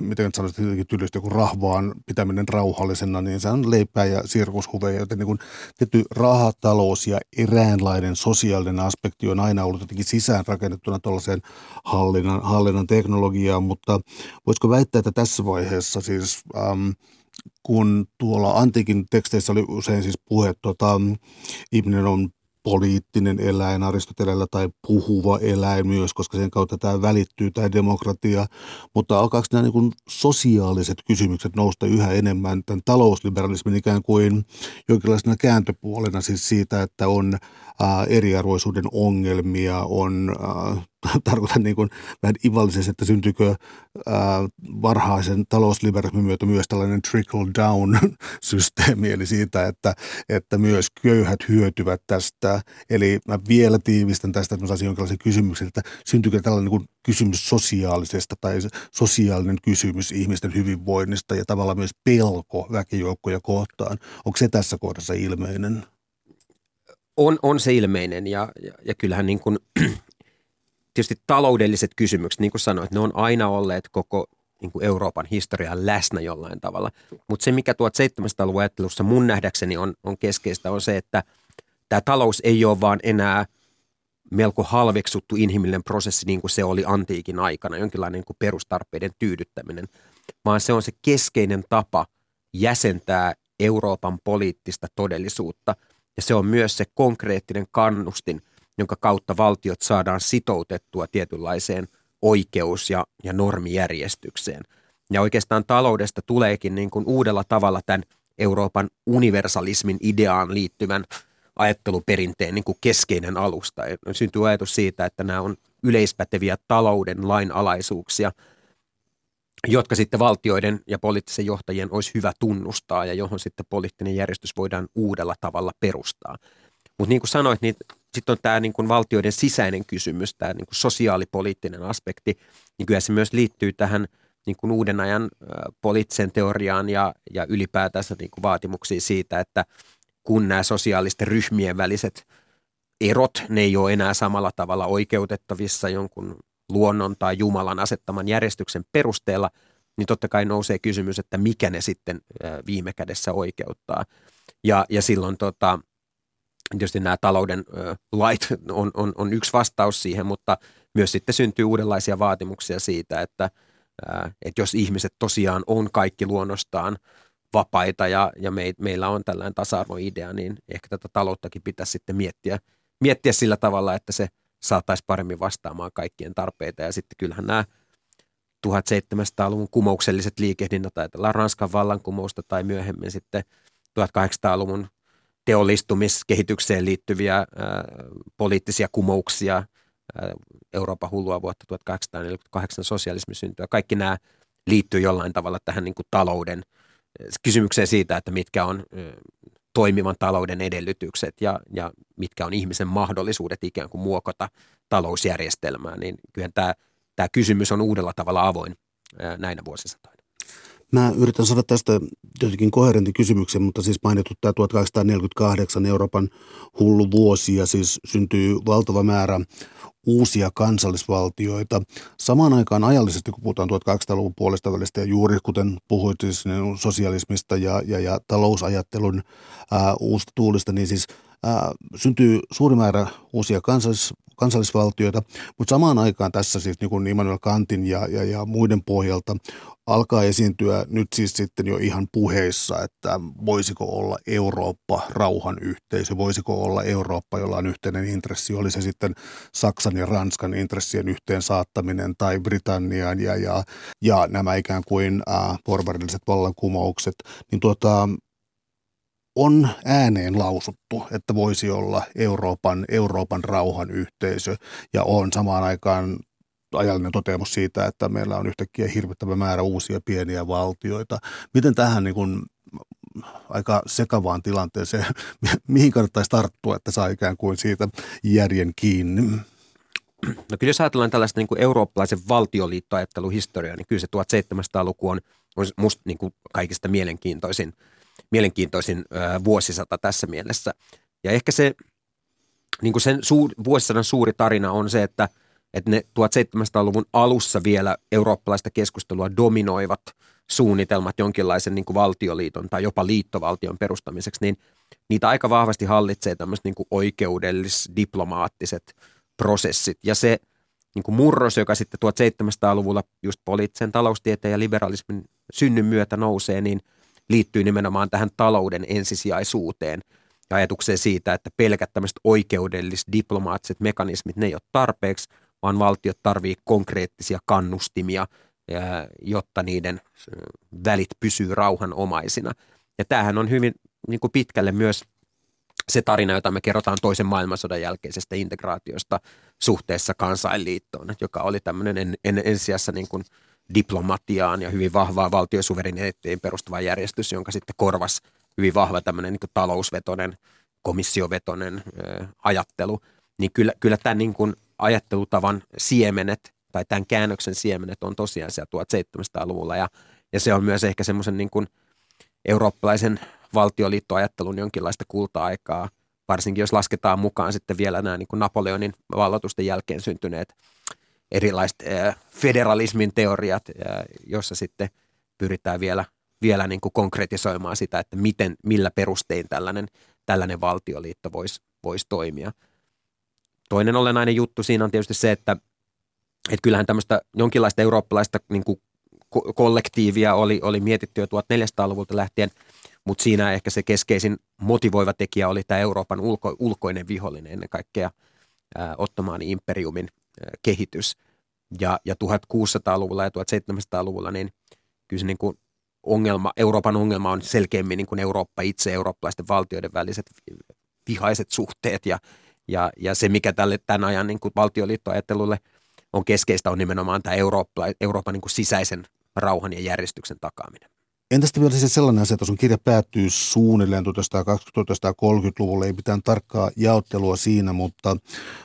Speaker 2: miten nyt sanoisin jotenkin tylysti, joku rahvaan pitäminen rauhallisena, niin se on leipää ja sirkushuveja, joten niin tietty rahatalous ja eräänlainen sosiaalinen aspekti on aina ollut jotenkin sisään rakennettuna tuollaiseen hallinnan, hallinnan teknologiaan, mutta voisiko väittää, että tässä vaiheessa siis ähm, kun tuolla antiikin teksteissä oli usein siis puhe, tota, ihminen on poliittinen eläin Aristotelella tai puhuva eläin myös, koska sen kautta tämä välittyy, tämä demokratia. Mutta alkaako nämä niin sosiaaliset kysymykset nousta yhä enemmän tämän talousliberalismin ikään kuin jonkinlaisena kääntöpuolena siis siitä, että on ää, eriarvoisuuden ongelmia, on ää, tarkoitan niin kuin vähän ivallisesti, että syntyykö varhaisen talousliberalismin myötä myös tällainen trickle down systeemi, eli siitä, että, että myös köyhät hyötyvät tästä. Eli mä vielä tiivistän tästä, että mä saisin jonkinlaisen kysymyksen, että syntyykö tällainen niin kuin kysymys sosiaalisesta tai sosiaalinen kysymys ihmisten hyvinvoinnista ja tavallaan myös pelko väkijoukkoja kohtaan. Onko se tässä kohdassa ilmeinen?
Speaker 3: On, on se ilmeinen ja, ja, ja kyllähän niin kuin tietysti taloudelliset kysymykset, niin kuin sanoit, ne on aina olleet koko niin kuin Euroopan historian läsnä jollain tavalla. Mutta se, mikä 1700-luvun ajattelussa mun nähdäkseni on, on keskeistä, on se, että tämä talous ei ole vaan enää melko halveksuttu inhimillinen prosessi niin kuin se oli antiikin aikana, jonkinlainen niin kuin perustarpeiden tyydyttäminen, vaan se on se keskeinen tapa jäsentää Euroopan poliittista todellisuutta. Ja se on myös se konkreettinen kannustin – jonka kautta valtiot saadaan sitoutettua tietynlaiseen oikeus- ja, ja normijärjestykseen. Ja oikeastaan taloudesta tuleekin niin kuin uudella tavalla tämän Euroopan universalismin ideaan liittyvän ajatteluperinteen niin kuin keskeinen alusta. Syntyy ajatus siitä, että nämä on yleispäteviä talouden lainalaisuuksia, jotka sitten valtioiden ja poliittisen johtajien olisi hyvä tunnustaa ja johon sitten poliittinen järjestys voidaan uudella tavalla perustaa. Mutta niin kuin sanoit, niin sitten on tämä niin kuin valtioiden sisäinen kysymys, tämä niin kuin sosiaalipoliittinen aspekti, niin kyllä se myös liittyy tähän niin kuin uuden ajan poliittiseen teoriaan ja, ja ylipäätänsä niin kuin vaatimuksiin siitä, että kun nämä sosiaalisten ryhmien väliset erot, ne ei ole enää samalla tavalla oikeutettavissa jonkun luonnon tai Jumalan asettaman järjestyksen perusteella, niin totta kai nousee kysymys, että mikä ne sitten viime kädessä oikeuttaa. Ja, ja silloin tota, Tietysti nämä talouden lait on, on, on yksi vastaus siihen, mutta myös sitten syntyy uudenlaisia vaatimuksia siitä, että, että jos ihmiset tosiaan on kaikki luonnostaan vapaita ja, ja me, meillä on tällainen tasa-arvoidea, niin ehkä tätä talouttakin pitäisi sitten miettiä, miettiä sillä tavalla, että se saataisiin paremmin vastaamaan kaikkien tarpeita. Ja sitten kyllähän nämä 1700-luvun kumoukselliset liikehdinnät, ajatellaan Ranskan vallankumousta tai myöhemmin sitten 1800-luvun teollistumiskehitykseen liittyviä ää, poliittisia kumouksia, ää, Euroopan hullua vuotta 1848 sosialismin syntyä. Kaikki nämä liittyy jollain tavalla tähän niin kuin talouden kysymykseen siitä, että mitkä on toimivan talouden edellytykset ja, ja mitkä on ihmisen mahdollisuudet ikään kuin muokata talousjärjestelmää, niin kyllähän tämä, tämä kysymys on uudella tavalla avoin näinä vuosisatoina.
Speaker 2: Mä yritän saada tästä jotenkin koherentin kysymyksen, mutta siis mainittu tämä 1848 Euroopan hullu vuosi ja siis syntyy valtava määrä uusia kansallisvaltioita. Samaan aikaan ajallisesti, kun puhutaan 1800-luvun puolesta välistä ja juuri kuten puhuit siis niin sosialismista ja, ja, ja talousajattelun ää, uusta tuulista, niin siis syntyy suuri määrä uusia kansallis, kansallisvaltioita, mutta samaan aikaan tässä siis niin kuin Immanuel Kantin ja, ja, ja muiden pohjalta alkaa esiintyä nyt siis sitten jo ihan puheissa, että voisiko olla Eurooppa rauhan yhteisö, voisiko olla Eurooppa, jolla on yhteinen intressi, oli se sitten Saksan ja Ranskan intressien yhteen saattaminen tai Britannian ja, ja, ja nämä ikään kuin äh, porvarilliset vallankumoukset, niin tuota, on ääneen lausuttu, että voisi olla Euroopan, Euroopan rauhan yhteisö ja on samaan aikaan ajallinen toteamus siitä, että meillä on yhtäkkiä hirvittävä määrä uusia pieniä valtioita. Miten tähän niin kuin aika sekavaan tilanteeseen, mihin kannattaisi tarttua, että saa ikään kuin siitä järjen kiinni?
Speaker 3: No kyllä jos ajatellaan tällaista niin kuin eurooppalaisen valtioliittoajattelun historiaa, niin kyllä se 1700-luku on, on musta niin kuin kaikista mielenkiintoisin, mielenkiintoisin vuosisata tässä mielessä. Ja ehkä se niin kuin sen suur, vuosisadan suuri tarina on se, että – että ne 1700-luvun alussa vielä eurooppalaista keskustelua dominoivat suunnitelmat jonkinlaisen niin kuin valtioliiton tai jopa liittovaltion perustamiseksi, niin niitä aika vahvasti hallitsee tämmöiset niin oikeudellis-diplomaattiset prosessit. Ja se niin kuin murros, joka sitten 1700-luvulla just poliittisen taloustieteen ja liberalismin synnyn myötä nousee, niin liittyy nimenomaan tähän talouden ensisijaisuuteen ja ajatukseen siitä, että pelkät tämmöiset oikeudellis-diplomaattiset mekanismit, ne ei ole tarpeeksi – vaan valtiot tarvii konkreettisia kannustimia, jotta niiden välit pysyy rauhanomaisina. Ja tämähän on hyvin niin kuin pitkälle myös se tarina, jota me kerrotaan toisen maailmansodan jälkeisestä integraatiosta suhteessa kansainliittoon, joka oli tämmöinen en, en, ensijassa niin kuin diplomatiaan ja hyvin vahvaa valtiosuvereniteettiin perustuva järjestys, jonka sitten korvasi hyvin vahva tämmöinen niin kuin talousvetonen, komissiovetonen ö, ajattelu. Niin kyllä, kyllä tämä niin kuin ajattelutavan siemenet tai tämän käännöksen siemenet on tosiaan siellä 1700-luvulla ja, ja se on myös ehkä semmoisen niin kuin eurooppalaisen valtioliittoajattelun jonkinlaista kulta-aikaa, varsinkin jos lasketaan mukaan sitten vielä nämä niin kuin Napoleonin vallatusten jälkeen syntyneet erilaiset äh, federalismin teoriat, äh, jossa sitten pyritään vielä, vielä niin kuin konkretisoimaan sitä, että miten, millä perustein tällainen, tällainen valtioliitto voisi vois toimia – Toinen olennainen juttu siinä on tietysti se, että, että kyllähän tämmöistä jonkinlaista eurooppalaista niin kuin kollektiivia oli, oli mietitty jo 1400-luvulta lähtien, mutta siinä ehkä se keskeisin motivoiva tekijä oli tämä Euroopan ulko, ulkoinen vihollinen ennen kaikkea ää, Ottomaani imperiumin kehitys. Ja, ja 1600-luvulla ja 1700-luvulla niin kyllä se niin kuin ongelma, Euroopan ongelma on selkeämmin niin kuin Eurooppa itse, eurooppalaisten valtioiden väliset vihaiset suhteet ja, ja, ja se, mikä tälle tämän ajan niin kuin valtioliittoajattelulle on keskeistä, on nimenomaan tämä Eurooppa, Euroopan niin kuin sisäisen rauhan ja järjestyksen takaaminen.
Speaker 2: Entä sitten vielä siis sellainen asia, että sun kirja päättyy suunnilleen 1920-1930-luvulle, ei mitään tarkkaa jaottelua siinä, mutta,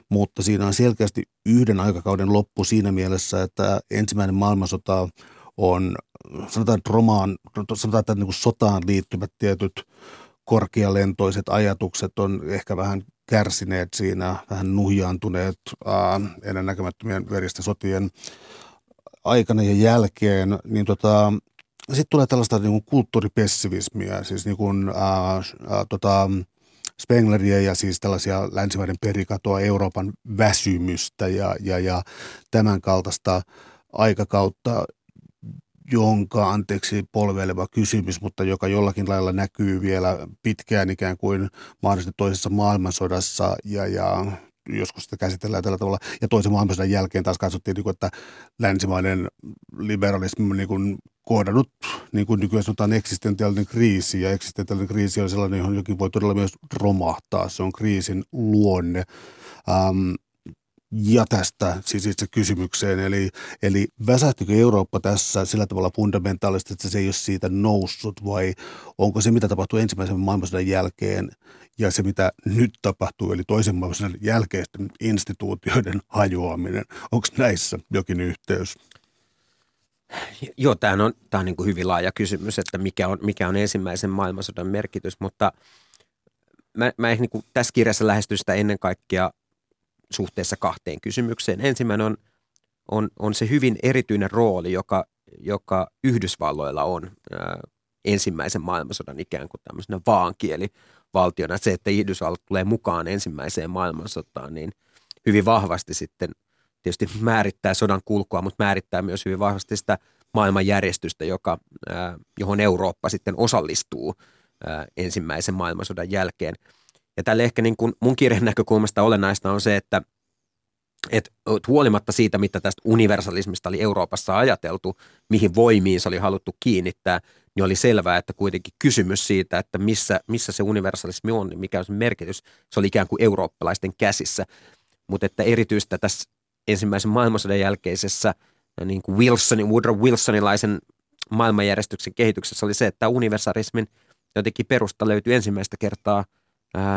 Speaker 2: mutta siinä on selkeästi yhden aikakauden loppu siinä mielessä, että ensimmäinen maailmansota on, sanotaan, että romaan, sanotaan, että niin kuin sotaan liittyvät tietyt korkealentoiset ajatukset on ehkä vähän kärsineet siinä, vähän nuhjaantuneet ennen näkemättömien veristen sotien aikana ja jälkeen, niin tota, sitten tulee tällaista niin kuin kulttuuripessivismiä, siis niin kuin, ää, ää, tota, Spengleria ja siis tällaisia länsimaiden perikatoa, Euroopan väsymystä ja, ja, ja tämän kaltaista aikakautta, jonka, anteeksi polveileva kysymys, mutta joka jollakin lailla näkyy vielä pitkään ikään kuin mahdollisesti toisessa maailmansodassa ja, ja joskus sitä käsitellään tällä tavalla. Ja toisen maailmansodan jälkeen taas katsottiin, niin että länsimainen liberalismi on niin kohdannut, niin kuin nykyään sanotaan, eksistentiaalinen kriisi. Ja eksistentiaalinen kriisi on sellainen, johon jokin voi todella myös romahtaa. Se on kriisin luonne. Ähm, ja tästä siis itse kysymykseen, eli, eli väsähtykö Eurooppa tässä sillä tavalla fundamentaalisesti, että se ei ole siitä noussut vai onko se, mitä tapahtui ensimmäisen maailmansodan jälkeen ja se, mitä nyt tapahtuu, eli toisen maailmansodan jälkeisten instituutioiden hajoaminen, onko näissä jokin yhteys?
Speaker 3: Joo, tämä on, tämä on niin kuin hyvin laaja kysymys, että mikä on, mikä on ensimmäisen maailmansodan merkitys, mutta mä, mä niin kuin tässä kirjassa lähestyn sitä ennen kaikkea suhteessa kahteen kysymykseen. Ensimmäinen on, on, on se hyvin erityinen rooli, joka, joka Yhdysvalloilla on ää, ensimmäisen maailmansodan ikään kuin tämmöisenä vaankielivaltiona. Se, että Yhdysvallat tulee mukaan ensimmäiseen maailmansotaan, niin hyvin vahvasti sitten tietysti määrittää sodan kulkua, mutta määrittää myös hyvin vahvasti sitä maailmanjärjestystä, joka, johon Eurooppa sitten osallistuu ensimmäisen maailmansodan jälkeen. Ja tälle ehkä niin kuin mun kirjan näkökulmasta olennaista on se, että – että huolimatta siitä, mitä tästä universalismista oli Euroopassa ajateltu, mihin voimiin se oli haluttu kiinnittää, niin oli selvää, että kuitenkin kysymys siitä, että missä, missä se universalismi on, niin mikä on se merkitys, se oli ikään kuin eurooppalaisten käsissä. Mutta että erityistä tässä ensimmäisen maailmansodan jälkeisessä niin kuin Wilsonin, Woodrow Wilsonilaisen maailmanjärjestyksen kehityksessä oli se, että universalismin jotenkin perusta löytyi ensimmäistä kertaa –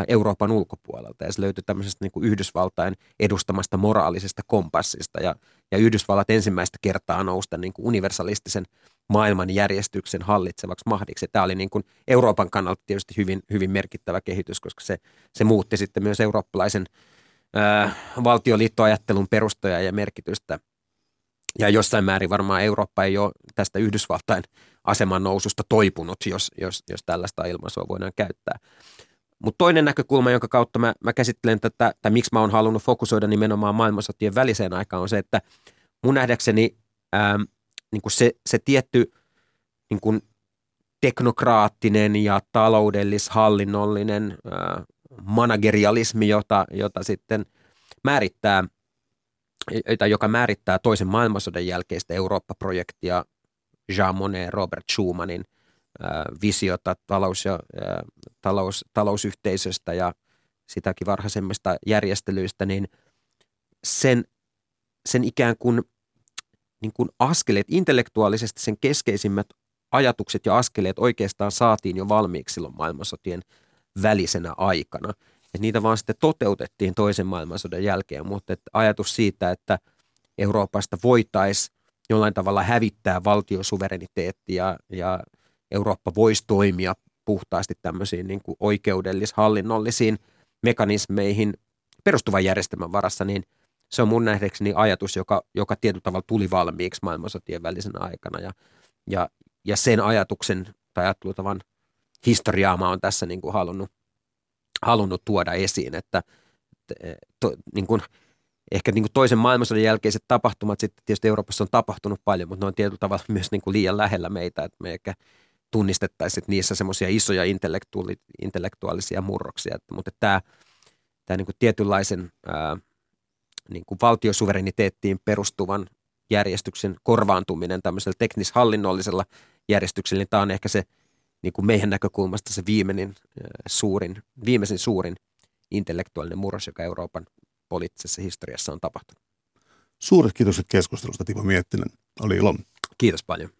Speaker 3: Euroopan ulkopuolelta ja se löytyi tämmöisestä niin kuin Yhdysvaltain edustamasta moraalisesta kompassista ja, ja Yhdysvallat ensimmäistä kertaa nousta niin kuin universalistisen maailmanjärjestyksen hallitsevaksi mahdiksi. Tämä oli niin kuin Euroopan kannalta tietysti hyvin, hyvin merkittävä kehitys, koska se, se muutti sitten myös eurooppalaisen ää, valtioliittoajattelun perustoja ja merkitystä. Ja jossain määrin varmaan Eurooppa ei ole tästä Yhdysvaltain aseman noususta toipunut, jos, jos, jos tällaista ilmaisua voidaan käyttää. Mutta toinen näkökulma, jonka kautta mä, mä käsittelen tätä, tai miksi mä oon halunnut fokusoida nimenomaan maailmansotien väliseen aikaan, on se, että mun nähdäkseni ää, niin kuin se, se tietty niin kuin teknokraattinen ja taloudellis-hallinnollinen ää, managerialismi, jota, jota sitten määrittää, tai joka määrittää toisen maailmansodan jälkeistä Eurooppa-projektia Jean Monnet, Robert Schumannin – visiota talous- ja talous, talousyhteisöstä ja sitäkin varhaisemmista järjestelyistä, niin sen, sen ikään kuin, niin kuin askeleet, intellektuaalisesti sen keskeisimmät ajatukset ja askeleet oikeastaan saatiin jo valmiiksi silloin maailmansotien välisenä aikana. Et niitä vaan sitten toteutettiin toisen maailmansodan jälkeen, mutta että ajatus siitä, että Euroopasta voitaisiin jollain tavalla hävittää valtiosuvereniteetti ja, ja Eurooppa voisi toimia puhtaasti tämmöisiin niin kuin oikeudellis-hallinnollisiin mekanismeihin perustuvan järjestelmän varassa, niin se on mun nähdäkseni ajatus, joka, joka tietyllä tavalla tuli valmiiksi maailmansotien välisenä aikana. Ja, ja, ja sen ajatuksen tai ajattelutavan historiaa mä oon tässä niin kuin halunnut, halunnut tuoda esiin, että to, niin kuin, ehkä niin kuin toisen maailmansodan jälkeiset tapahtumat sitten tietysti Euroopassa on tapahtunut paljon, mutta ne on tietyllä tavalla myös niin kuin liian lähellä meitä, että me ehkä tunnistettaisiin niissä semmoisia isoja intellektuaali, intellektuaalisia murroksia. Että, mutta tämä, tämä niin kuin tietynlaisen ää, niin kuin valtiosuvereniteettiin perustuvan järjestyksen korvaantuminen tämmöisellä teknishallinnollisella järjestyksellä, niin tämä on ehkä se niin kuin meidän näkökulmasta se viimeinen, suurin, viimeisin suurin intellektuaalinen murros, joka Euroopan poliittisessa historiassa on tapahtunut.
Speaker 2: Suuret kiitokset keskustelusta, Timo Miettinen. Oli ilo.
Speaker 3: Kiitos paljon.